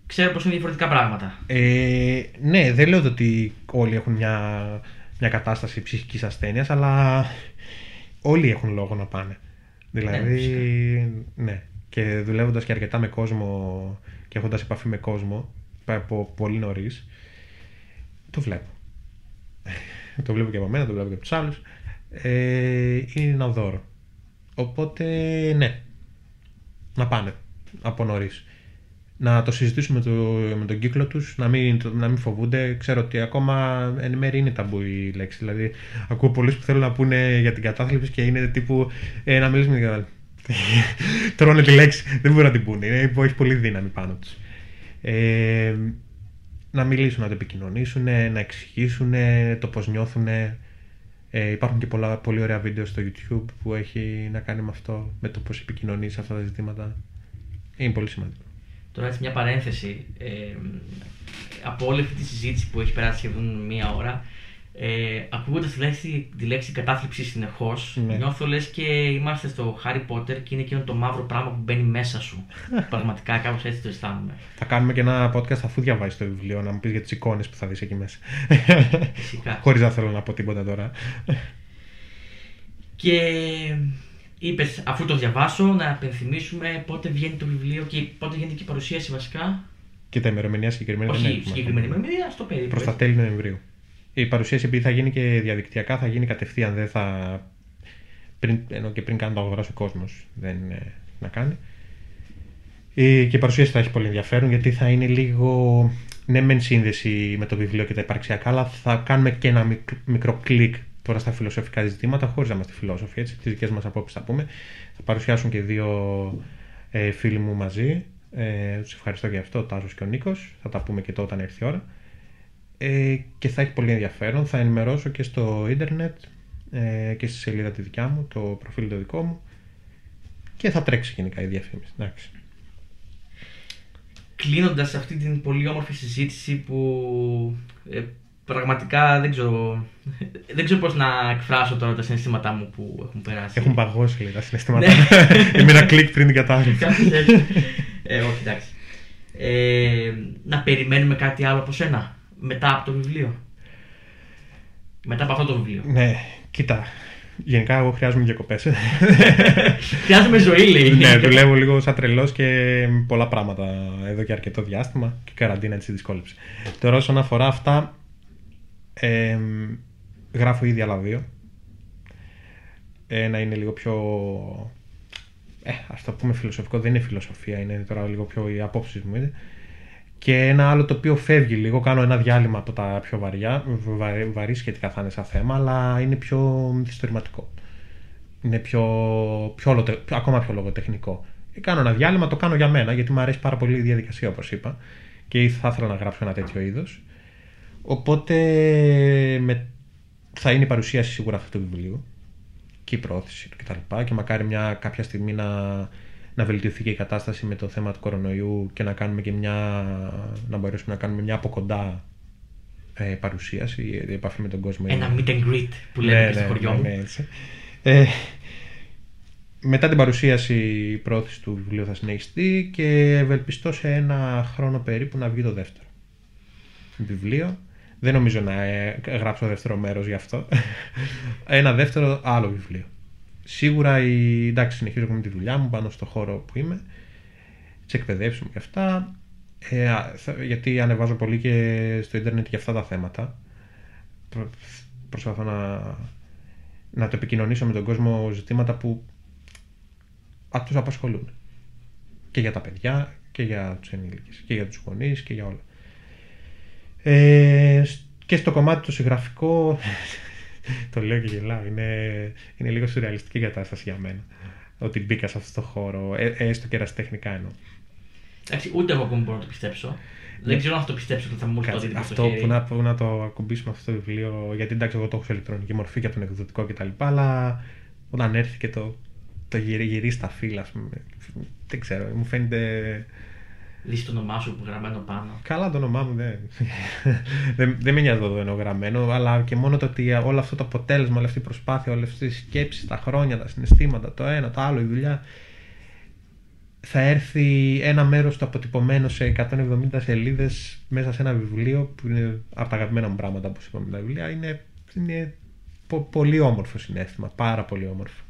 Ξέρω πως είναι διαφορετικά πράγματα. Ε, ναι, δεν λέω ότι όλοι έχουν μια, μια κατάσταση ψυχικής ασθένειας, αλλά όλοι έχουν λόγο να πάνε. Δηλαδή, ναι. Και δουλεύοντας και αρκετά με κόσμο και έχοντας επαφή με κόσμο από πολύ νωρίς, το βλέπω. Το βλέπω και από μένα, το βλέπω και από τους άλλους. Ε, είναι ένα δώρο. Οπότε, ναι. Να πάνε από νωρίς να το συζητήσουμε με, το, με τον κύκλο τους, να μην, να μην φοβούνται. Ξέρω ότι ακόμα εν μέρει είναι ταμπού η λέξη. Δηλαδή, ακούω πολλούς που θέλουν να πούνε για την κατάθλιψη και είναι τύπου ε, να μιλήσουμε για την κατάθλιψη. Τρώνε τη λέξη, δεν μπορούν να την πούνε. Είναι, έχει πολύ δύναμη πάνω τους. Ε, να μιλήσουν, να το επικοινωνήσουν, να εξηγήσουν το πώς νιώθουν. Ε, υπάρχουν και πολλά, πολύ ωραία βίντεο στο YouTube που έχει να κάνει με αυτό, με το πώς επικοινωνείς σε αυτά τα ζητήματα. Είναι πολύ σημαντικό. Τώρα έτσι μια παρένθεση. Ε, από όλη αυτή τη συζήτηση που έχει περάσει σχεδόν μία ώρα, ε, ακούγοντας τη λέξη, τη λέξη κατάθλιψη συνεχώς, Ναι. νιώθω λες και είμαστε στο Harry Potter και είναι εκείνο το μαύρο πράγμα που μπαίνει μέσα σου. Πραγματικά κάπως έτσι το αισθάνομαι. Θα κάνουμε και ένα podcast αφού διαβάσει το βιβλίο, να μου πεις για τις εικόνες που θα δεις εκεί μέσα. Φυσικά. Χωρίς να θέλω να πω τίποτα τώρα. Και είπες, αφού το διαβάσω, να επενθυμίσουμε πότε βγαίνει το βιβλίο και πότε γίνεται και η παρουσίαση βασικά. Και τα ημερομηνία συγκεκριμένα δεν Όχι έχουμε. συγκεκριμένη ημερομηνία, στο περίπου. Προς τα έτσι. τέλη Νοεμβρίου. Η παρουσίαση επειδή θα γίνει και διαδικτυακά, θα γίνει κατευθείαν. Δεν θα. Πριν, ενώ και πριν κάνει το αγοράσει ο κόσμος. Δεν είναι να κάνει. Η, και η παρουσίαση θα έχει πολύ ενδιαφέρον γιατί θα είναι λίγο. Ναι, μεν σύνδεση με το βιβλίο και τα υπαρξιακά, αλλά θα κάνουμε και ένα μικ- μικρό κλικ τώρα στα φιλοσοφικά ζητήματα, χωρίς να είμαστε φιλόσοφοι, έτσι. Τις δικές μας απόψεις θα πούμε. Θα παρουσιάσουν και δύο ε, φίλοι μου μαζί. Ε, τους ευχαριστώ για αυτό, ο Τάσος και ο Νίκος. Θα τα πούμε και τότε όταν έρθει η ώρα. Ε, και θα έχει πολύ ενδιαφέρον. Θα ενημερώσω και στο ίντερνετ ε, και στη σελίδα τη δικιά μου, το προφίλ το δικό μου. Και θα τρέξει γενικά η διαφήμιση. Εντάξει. κλείνοντας αυτή την πολύ όμορφη συζήτηση που ε, πραγματικά δεν ξέρω, δεν ξέρω πώς να εκφράσω τώρα τα συναισθήματά μου που έχουν περάσει. Έχουν παγώσει λέει, τα συναισθήματα. Ναι. Είμαι ένα κλικ πριν την κατάθλιψη. Κάπως έτσι. ε, όχι, εντάξει. Ε, να περιμένουμε κάτι άλλο από σένα; Μετά από το βιβλίο. Μετά από αυτό το βιβλίο. ναι, κοίτα. Γενικά, εγώ χρειάζομαι διακοπές. Χρειάζομαι ζωή, λέει. ναι, δουλεύω λίγο σαν τρελός και με πολλά πράγματα εδώ και αρκετό διάστημα και η καραντίνα έτσι δυσκόλεψε. Τώρα, όσον αφορά αυτά, ε, γράφω ήδη άλλα δύο. Ένα είναι λίγο πιο. Ε, ας το πούμε φιλοσοφικό, δεν είναι φιλοσοφία, είναι τώρα λίγο πιο οι απόψεις μου. Είναι. Και ένα άλλο το οποίο φεύγει λίγο, κάνω ένα διάλειμμα από τα πιο βαριά, βα, βαρύ σχετικά θα είναι σαν θέμα, αλλά είναι πιο μυθιστορηματικό. Είναι πιο, πιο, πιο, ακόμα πιο λογοτεχνικό. Και κάνω ένα διάλειμμα, το κάνω για μένα, γιατί μου αρέσει πάρα πολύ η διαδικασία, όπως είπα, και θα ήθελα να γράψω ένα τέτοιο είδος. Οπότε με, θα είναι η παρουσίαση σίγουρα αυτού του βιβλίου και η πρόθεση του κτλ. Και, και μακάρι μια κάποια στιγμή να, να βελτιωθεί και η κατάσταση με το θέμα του κορονοϊού και να κάνουμε και μια να μπορέσουμε να κάνουμε μια από κοντά ε, παρουσίαση, επαφή με τον κόσμο. Ένα meet and greet που λέμε ναι, και στο ναι, χωριό ναι, μου. ναι, έτσι. Ε, μετά την παρουσίαση η πρόθεση του βιβλίου θα συνεχιστεί και ευελπιστώ σε ένα χρόνο περίπου να βγει το δεύτερο βιβλίο. Δεν νομίζω να ε, γράψω δεύτερο μέρος γι' αυτό. ένα δεύτερο άλλο βιβλίο. Σίγουρα η, εντάξει, συνεχίζω με τη δουλειά μου πάνω στο χώρο που είμαι. Τις εκπαιδεύσεις μου και αυτά. Ε, γιατί ανεβάζω πολύ και στο ίντερνετ για αυτά τα θέματα. Προ, προσπαθώ να, να το επικοινωνήσω με τον κόσμο ζητήματα που τους απασχολούν. Και για τα παιδιά και για τους ενήλικες και για τους γονείς και για όλα. Ε, και στο κομμάτι το συγγραφικό το λέω και γελάω. Είναι, είναι λίγο σουρεαλιστική κατάσταση για μένα. Ότι μπήκα σε αυτό το χώρο, ε, έστω και ερασιτεχνικά εννοώ. Εντάξει, ούτε εγώ ακόμα μπορώ να το πιστέψω. Δεν ξέρω αν θα το πιστέψω ότι θα μου έρθει το Αυτό που να, που να το ακουμπήσουμε αυτό το βιβλίο, γιατί εντάξει, εγώ το έχω σε ηλεκτρονική μορφή και από τον εκδοτικό κτλ. Αλλά όταν έρθει και το, το γυρί, γυρί στα φύλλα, ας πούμε. Δεν ξέρω, μου φαίνεται δεις το όνομά σου γραμμένο πάνω. Καλά το όνομά μου δεν, δεν, δεν με νοιάζει το είναι γραμμένο, αλλά και μόνο το ότι όλο αυτό το αποτέλεσμα, όλη αυτή η προσπάθεια, όλες αυτές οι σκέψεις, τα χρόνια, τα συναισθήματα, το ένα, το άλλο, η δουλειά, θα έρθει ένα μέρος του αποτυπωμένο σε 170 σελίδες μέσα σε ένα βιβλίο που είναι από τα αγαπημένα μου πράγματα, όπως είπαμε τα βιβλία. Είναι, είναι πο, πολύ όμορφο συνέστημα, πάρα πολύ όμορφο.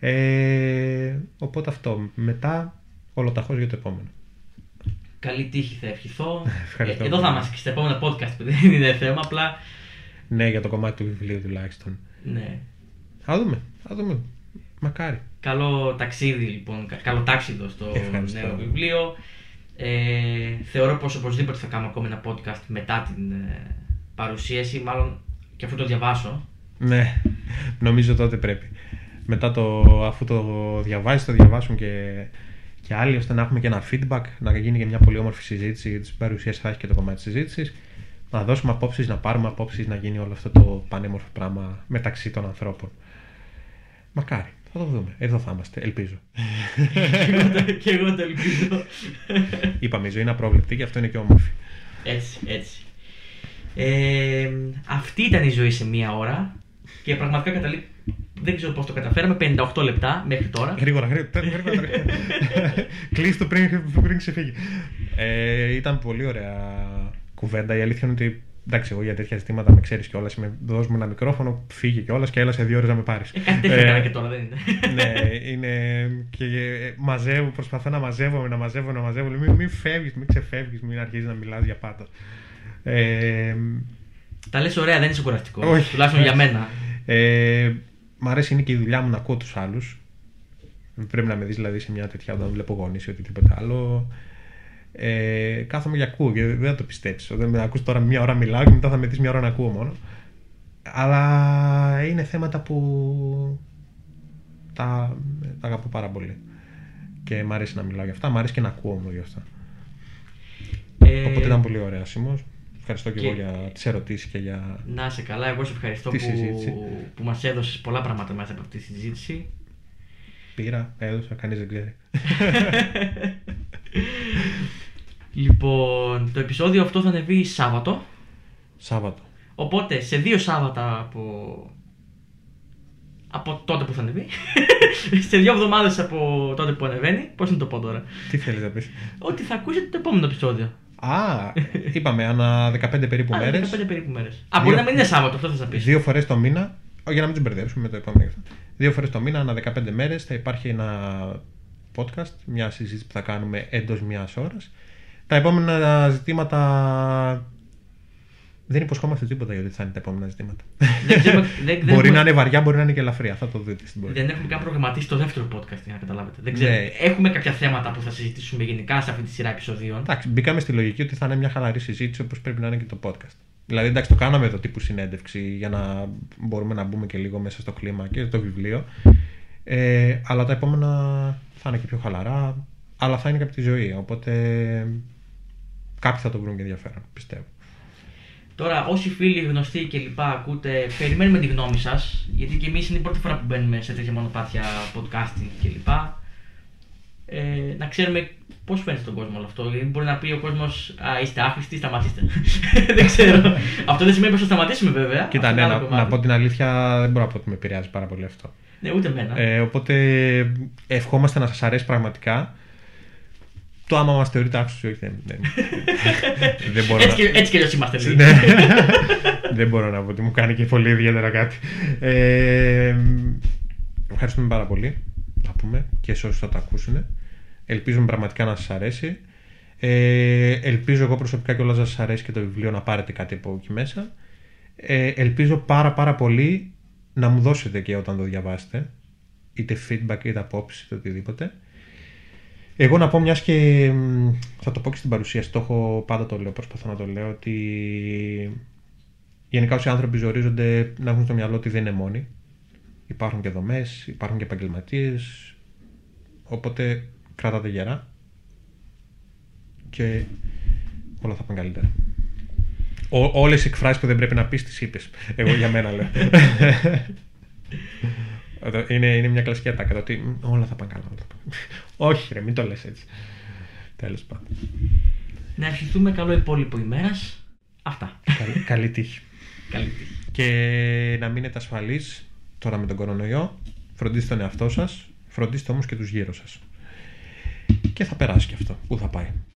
Ε, οπότε αυτό. Μετά ολοταχώς για το επόμενο. Καλή τύχη θα ευχηθώ. Ευχαριστώ. Ε, εδώ θα είμαστε και στα επόμενα podcast που δεν είναι θέμα, απλά. Ναι, για το κομμάτι του βιβλίου τουλάχιστον. Ναι. Θα δούμε. Θα δούμε. Μακάρι. Καλό ταξίδι λοιπόν, καλό τάξιδο στο Ευχαριστώ. νέο βιβλίο. Ε, θεωρώ πως οπωσδήποτε θα κάνω ακόμα ένα podcast μετά την ε, παρουσίαση, μάλλον και αφού το διαβάσω. Ναι, νομίζω τότε πρέπει. Μετά το, αφού το διαβάσει, το διαβάσουν και, και άλλοι, ώστε να έχουμε και ένα feedback, να γίνει και μια πολύ όμορφη συζήτηση, γιατί στην παρουσίαση θα έχει και το κομμάτι της συζήτησης. Να δώσουμε απόψεις, να πάρουμε απόψεις, να γίνει όλο αυτό το πανέμορφο πράγμα μεταξύ των ανθρώπων. Μακάρι. Θα το δούμε. Εδώ θα είμαστε, ελπίζω. και εγώ το ελπίζω. Είπαμε, η ζωή είναι απρόβλεπτη και αυτό είναι και όμορφη. Έτσι, έτσι. Ε, αυτή ήταν η ζωή σε μία ώρα και πραγματικά καταλήγει. Δεν ξέρω πώς το καταφέραμε. 58 λεπτά μέχρι τώρα. Γρήγορα, γρήγορα. γρήγορα, γρήγορα. Κλείστο πριν, πριν ξεφύγει. Ε, ήταν πολύ ωραία κουβέντα. Η αλήθεια είναι ότι εντάξει, εγώ για τέτοια ζητήματα με ξέρεις κιόλας. Δώσ' μου ένα μικρόφωνο, φύγει κιόλας και έλα σε δύο ώρες να με πάρεις. Ε, κάτι τέτοιο έκανα και τώρα, δεν είναι. ναι, είναι. και ε, μαζεύω, προσπαθώ να μαζεύω, να μαζεύω, να μαζεύω. Μην, μην φεύγεις, μην ξεφεύγεις, μην αρχίζεις να μιλάς για πάντα. Ε, Τα λες ωραία, δεν είναι σοκουραστικό. Όχι. Τουλάχιστον για μένα. ε, μ' αρέσει είναι και η δουλειά μου να ακούω τους άλλους. Πρέπει να με δεις δηλαδή σε μια τέτοια όταν βλέπω γονείς ή οτιδήποτε άλλο. Ε, κάθομαι και ακούω και δεν θα το πιστέψει. Δεν με ακούς τώρα μια ώρα μιλάω και μετά θα με δεις μια ώρα να ακούω μόνο. Αλλά είναι θέματα που τα, τα αγαπώ πάρα πολύ. Και μ' αρέσει να μιλάω για αυτά, μ' αρέσει και να ακούω μόνο για αυτά. Ε, Οπότε ήταν πολύ ωραία, Σίμως. Ευχαριστώ και, και- εγώ για τις ερωτήσεις και για. Να είσαι καλά, εγώ σε ευχαριστώ Τη που, συζήτηση. που μας έδωσες πολλά πράγματα μέσα από αυτή τη συζήτηση. Πήρα, έδωσα, κανείς δεν ξέρει. Λοιπόν, το επεισόδιο αυτό θα ανεβεί Σάββατο. Σάββατο. Οπότε σε δύο Σάββατα από, από τότε που θα ανεβεί, σε δύο εβδομάδες από τότε που ανεβαίνει, πώς να το πω τώρα, Τι θέλεις να πεις; ότι θα ακούσετε το επόμενο επεισόδιο. Α, είπαμε, ανά 15 περίπου Α, μέρες. 15 περίπου μέρες. Α, μπορεί να μην είναι Σάββατο, αυτό θες να πεις. Δύο φορές το μήνα για να μην τους μπερδέψουμε με το επόμενο. Δύο φορές το μήνα, ανά 15 μέρες, θα υπάρχει ένα podcast, μια συζήτηση που θα κάνουμε εντός μιας ώρας. Τα επόμενα ζητήματα δεν υποσχόμαστε τίποτα γιατί θα είναι τα επόμενα ζητήματα. Δεν ξέρουμε- δεν- δεν μπορεί έχουμε- να είναι βαριά, μπορεί να είναι και ελαφριά. Θα το δείτε στην πορεία. Δεν έχουμε καν προγραμματίσει το δεύτερο podcast για να καταλάβετε. Δεν ξέρω. Ναι. Έχουμε κάποια θέματα που θα συζητήσουμε γενικά σε αυτή τη σειρά επεισοδίων. Εντάξει, μπήκαμε στη λογική ότι θα είναι μια χαλαρή συζήτηση όπως πρέπει να είναι και το podcast. Δηλαδή, εντάξει, το κάναμε εδώ τύπου συνέντευξη για να μπορούμε να μπούμε και λίγο μέσα στο κλίμα και το βιβλίο. Ε, αλλά τα επόμενα θα είναι και πιο χαλαρά, αλλά θα είναι και από τη ζωή. Οπότε κάποιοι θα το βρουν και ενδιαφέρον, πιστεύω. Τώρα, όσοι φίλοι, γνωστοί και λοιπά ακούτε, περιμένουμε τη γνώμη σας. Γιατί και εμείς είναι η πρώτη φορά που μπαίνουμε σε τέτοια μονοπάτια podcasting και λοιπά. Ε, να ξέρουμε πώς φαίνεται στον κόσμο όλο αυτό. Γιατί μπορεί να πει ο κόσμος, Α, είστε άχρηστοι, σταματήστε. δεν ξέρω. αυτό δεν σημαίνει πως θα σταματήσουμε βέβαια. Κοίτα, Αυτό ναι, είναι άλλο να, κομμάτι. να πω την αλήθεια, δεν μπορώ να πω ότι με επηρεάζει πάρα πολύ αυτό. Ναι, ούτε εμένα. Ε, οπότε ευχόμαστε να σας αρέσει πραγματικά. Το άμα μας θεωρείτε άξιος ή όχι, δεν, δεν, δεν μπορώ έτσι, να... και, έτσι κι αλλιώ είμαστε λίγοι. Ναι. δεν μπορώ να πω ότι μου κάνει και πολύ ιδιαίτερα κάτι. Ε, ευχαριστούμε πάρα πολύ να πούμε και σε όσους θα το ακούσουν. Ελπίζουμε πραγματικά να σας αρέσει. Ε, ελπίζω εγώ προσωπικά και όλα να σας αρέσει και το βιβλίο να πάρετε κάτι από εκεί μέσα. Ε, ελπίζω πάρα πάρα πολύ να μου δώσετε και όταν το διαβάσετε είτε feedback είτε απόψη είτε οτιδήποτε. Εγώ να πω μιας και μ, θα το πω και στην παρουσίαση, το έχω πάντα το λέω, προσπαθώ να το λέω ότι γενικά όσοι άνθρωποι ζορίζονται να έχουν στο μυαλό ότι δεν είναι μόνοι. Υπάρχουν και δομές, υπάρχουν και επαγγελματίες. οπότε κρατάτε γερά και όλα θα πάνε καλύτερα. Ό, όλες οι εκφράσεις που δεν πρέπει να πεις τις είπες. Εγώ για μένα λέω. Εδώ είναι, είναι μια κλασική ατάκα το ότι «Μ, όλα θα πάνε καλά. Όλα θα πάνε». Όχι ρε, μην το λες έτσι. Τέλος πάντων. Να ευχηθούμε καλό υπόλοιπο ημέρας. Αυτά. καλή, καλή τύχη. Καλή τύχη. Και να μείνετε ασφαλείς τώρα με τον κορονοϊό. Φροντίστε τον εαυτό σας, φροντίστε όμως και τους γύρω σας. Και θα περάσει και αυτό. Πού θα πάει.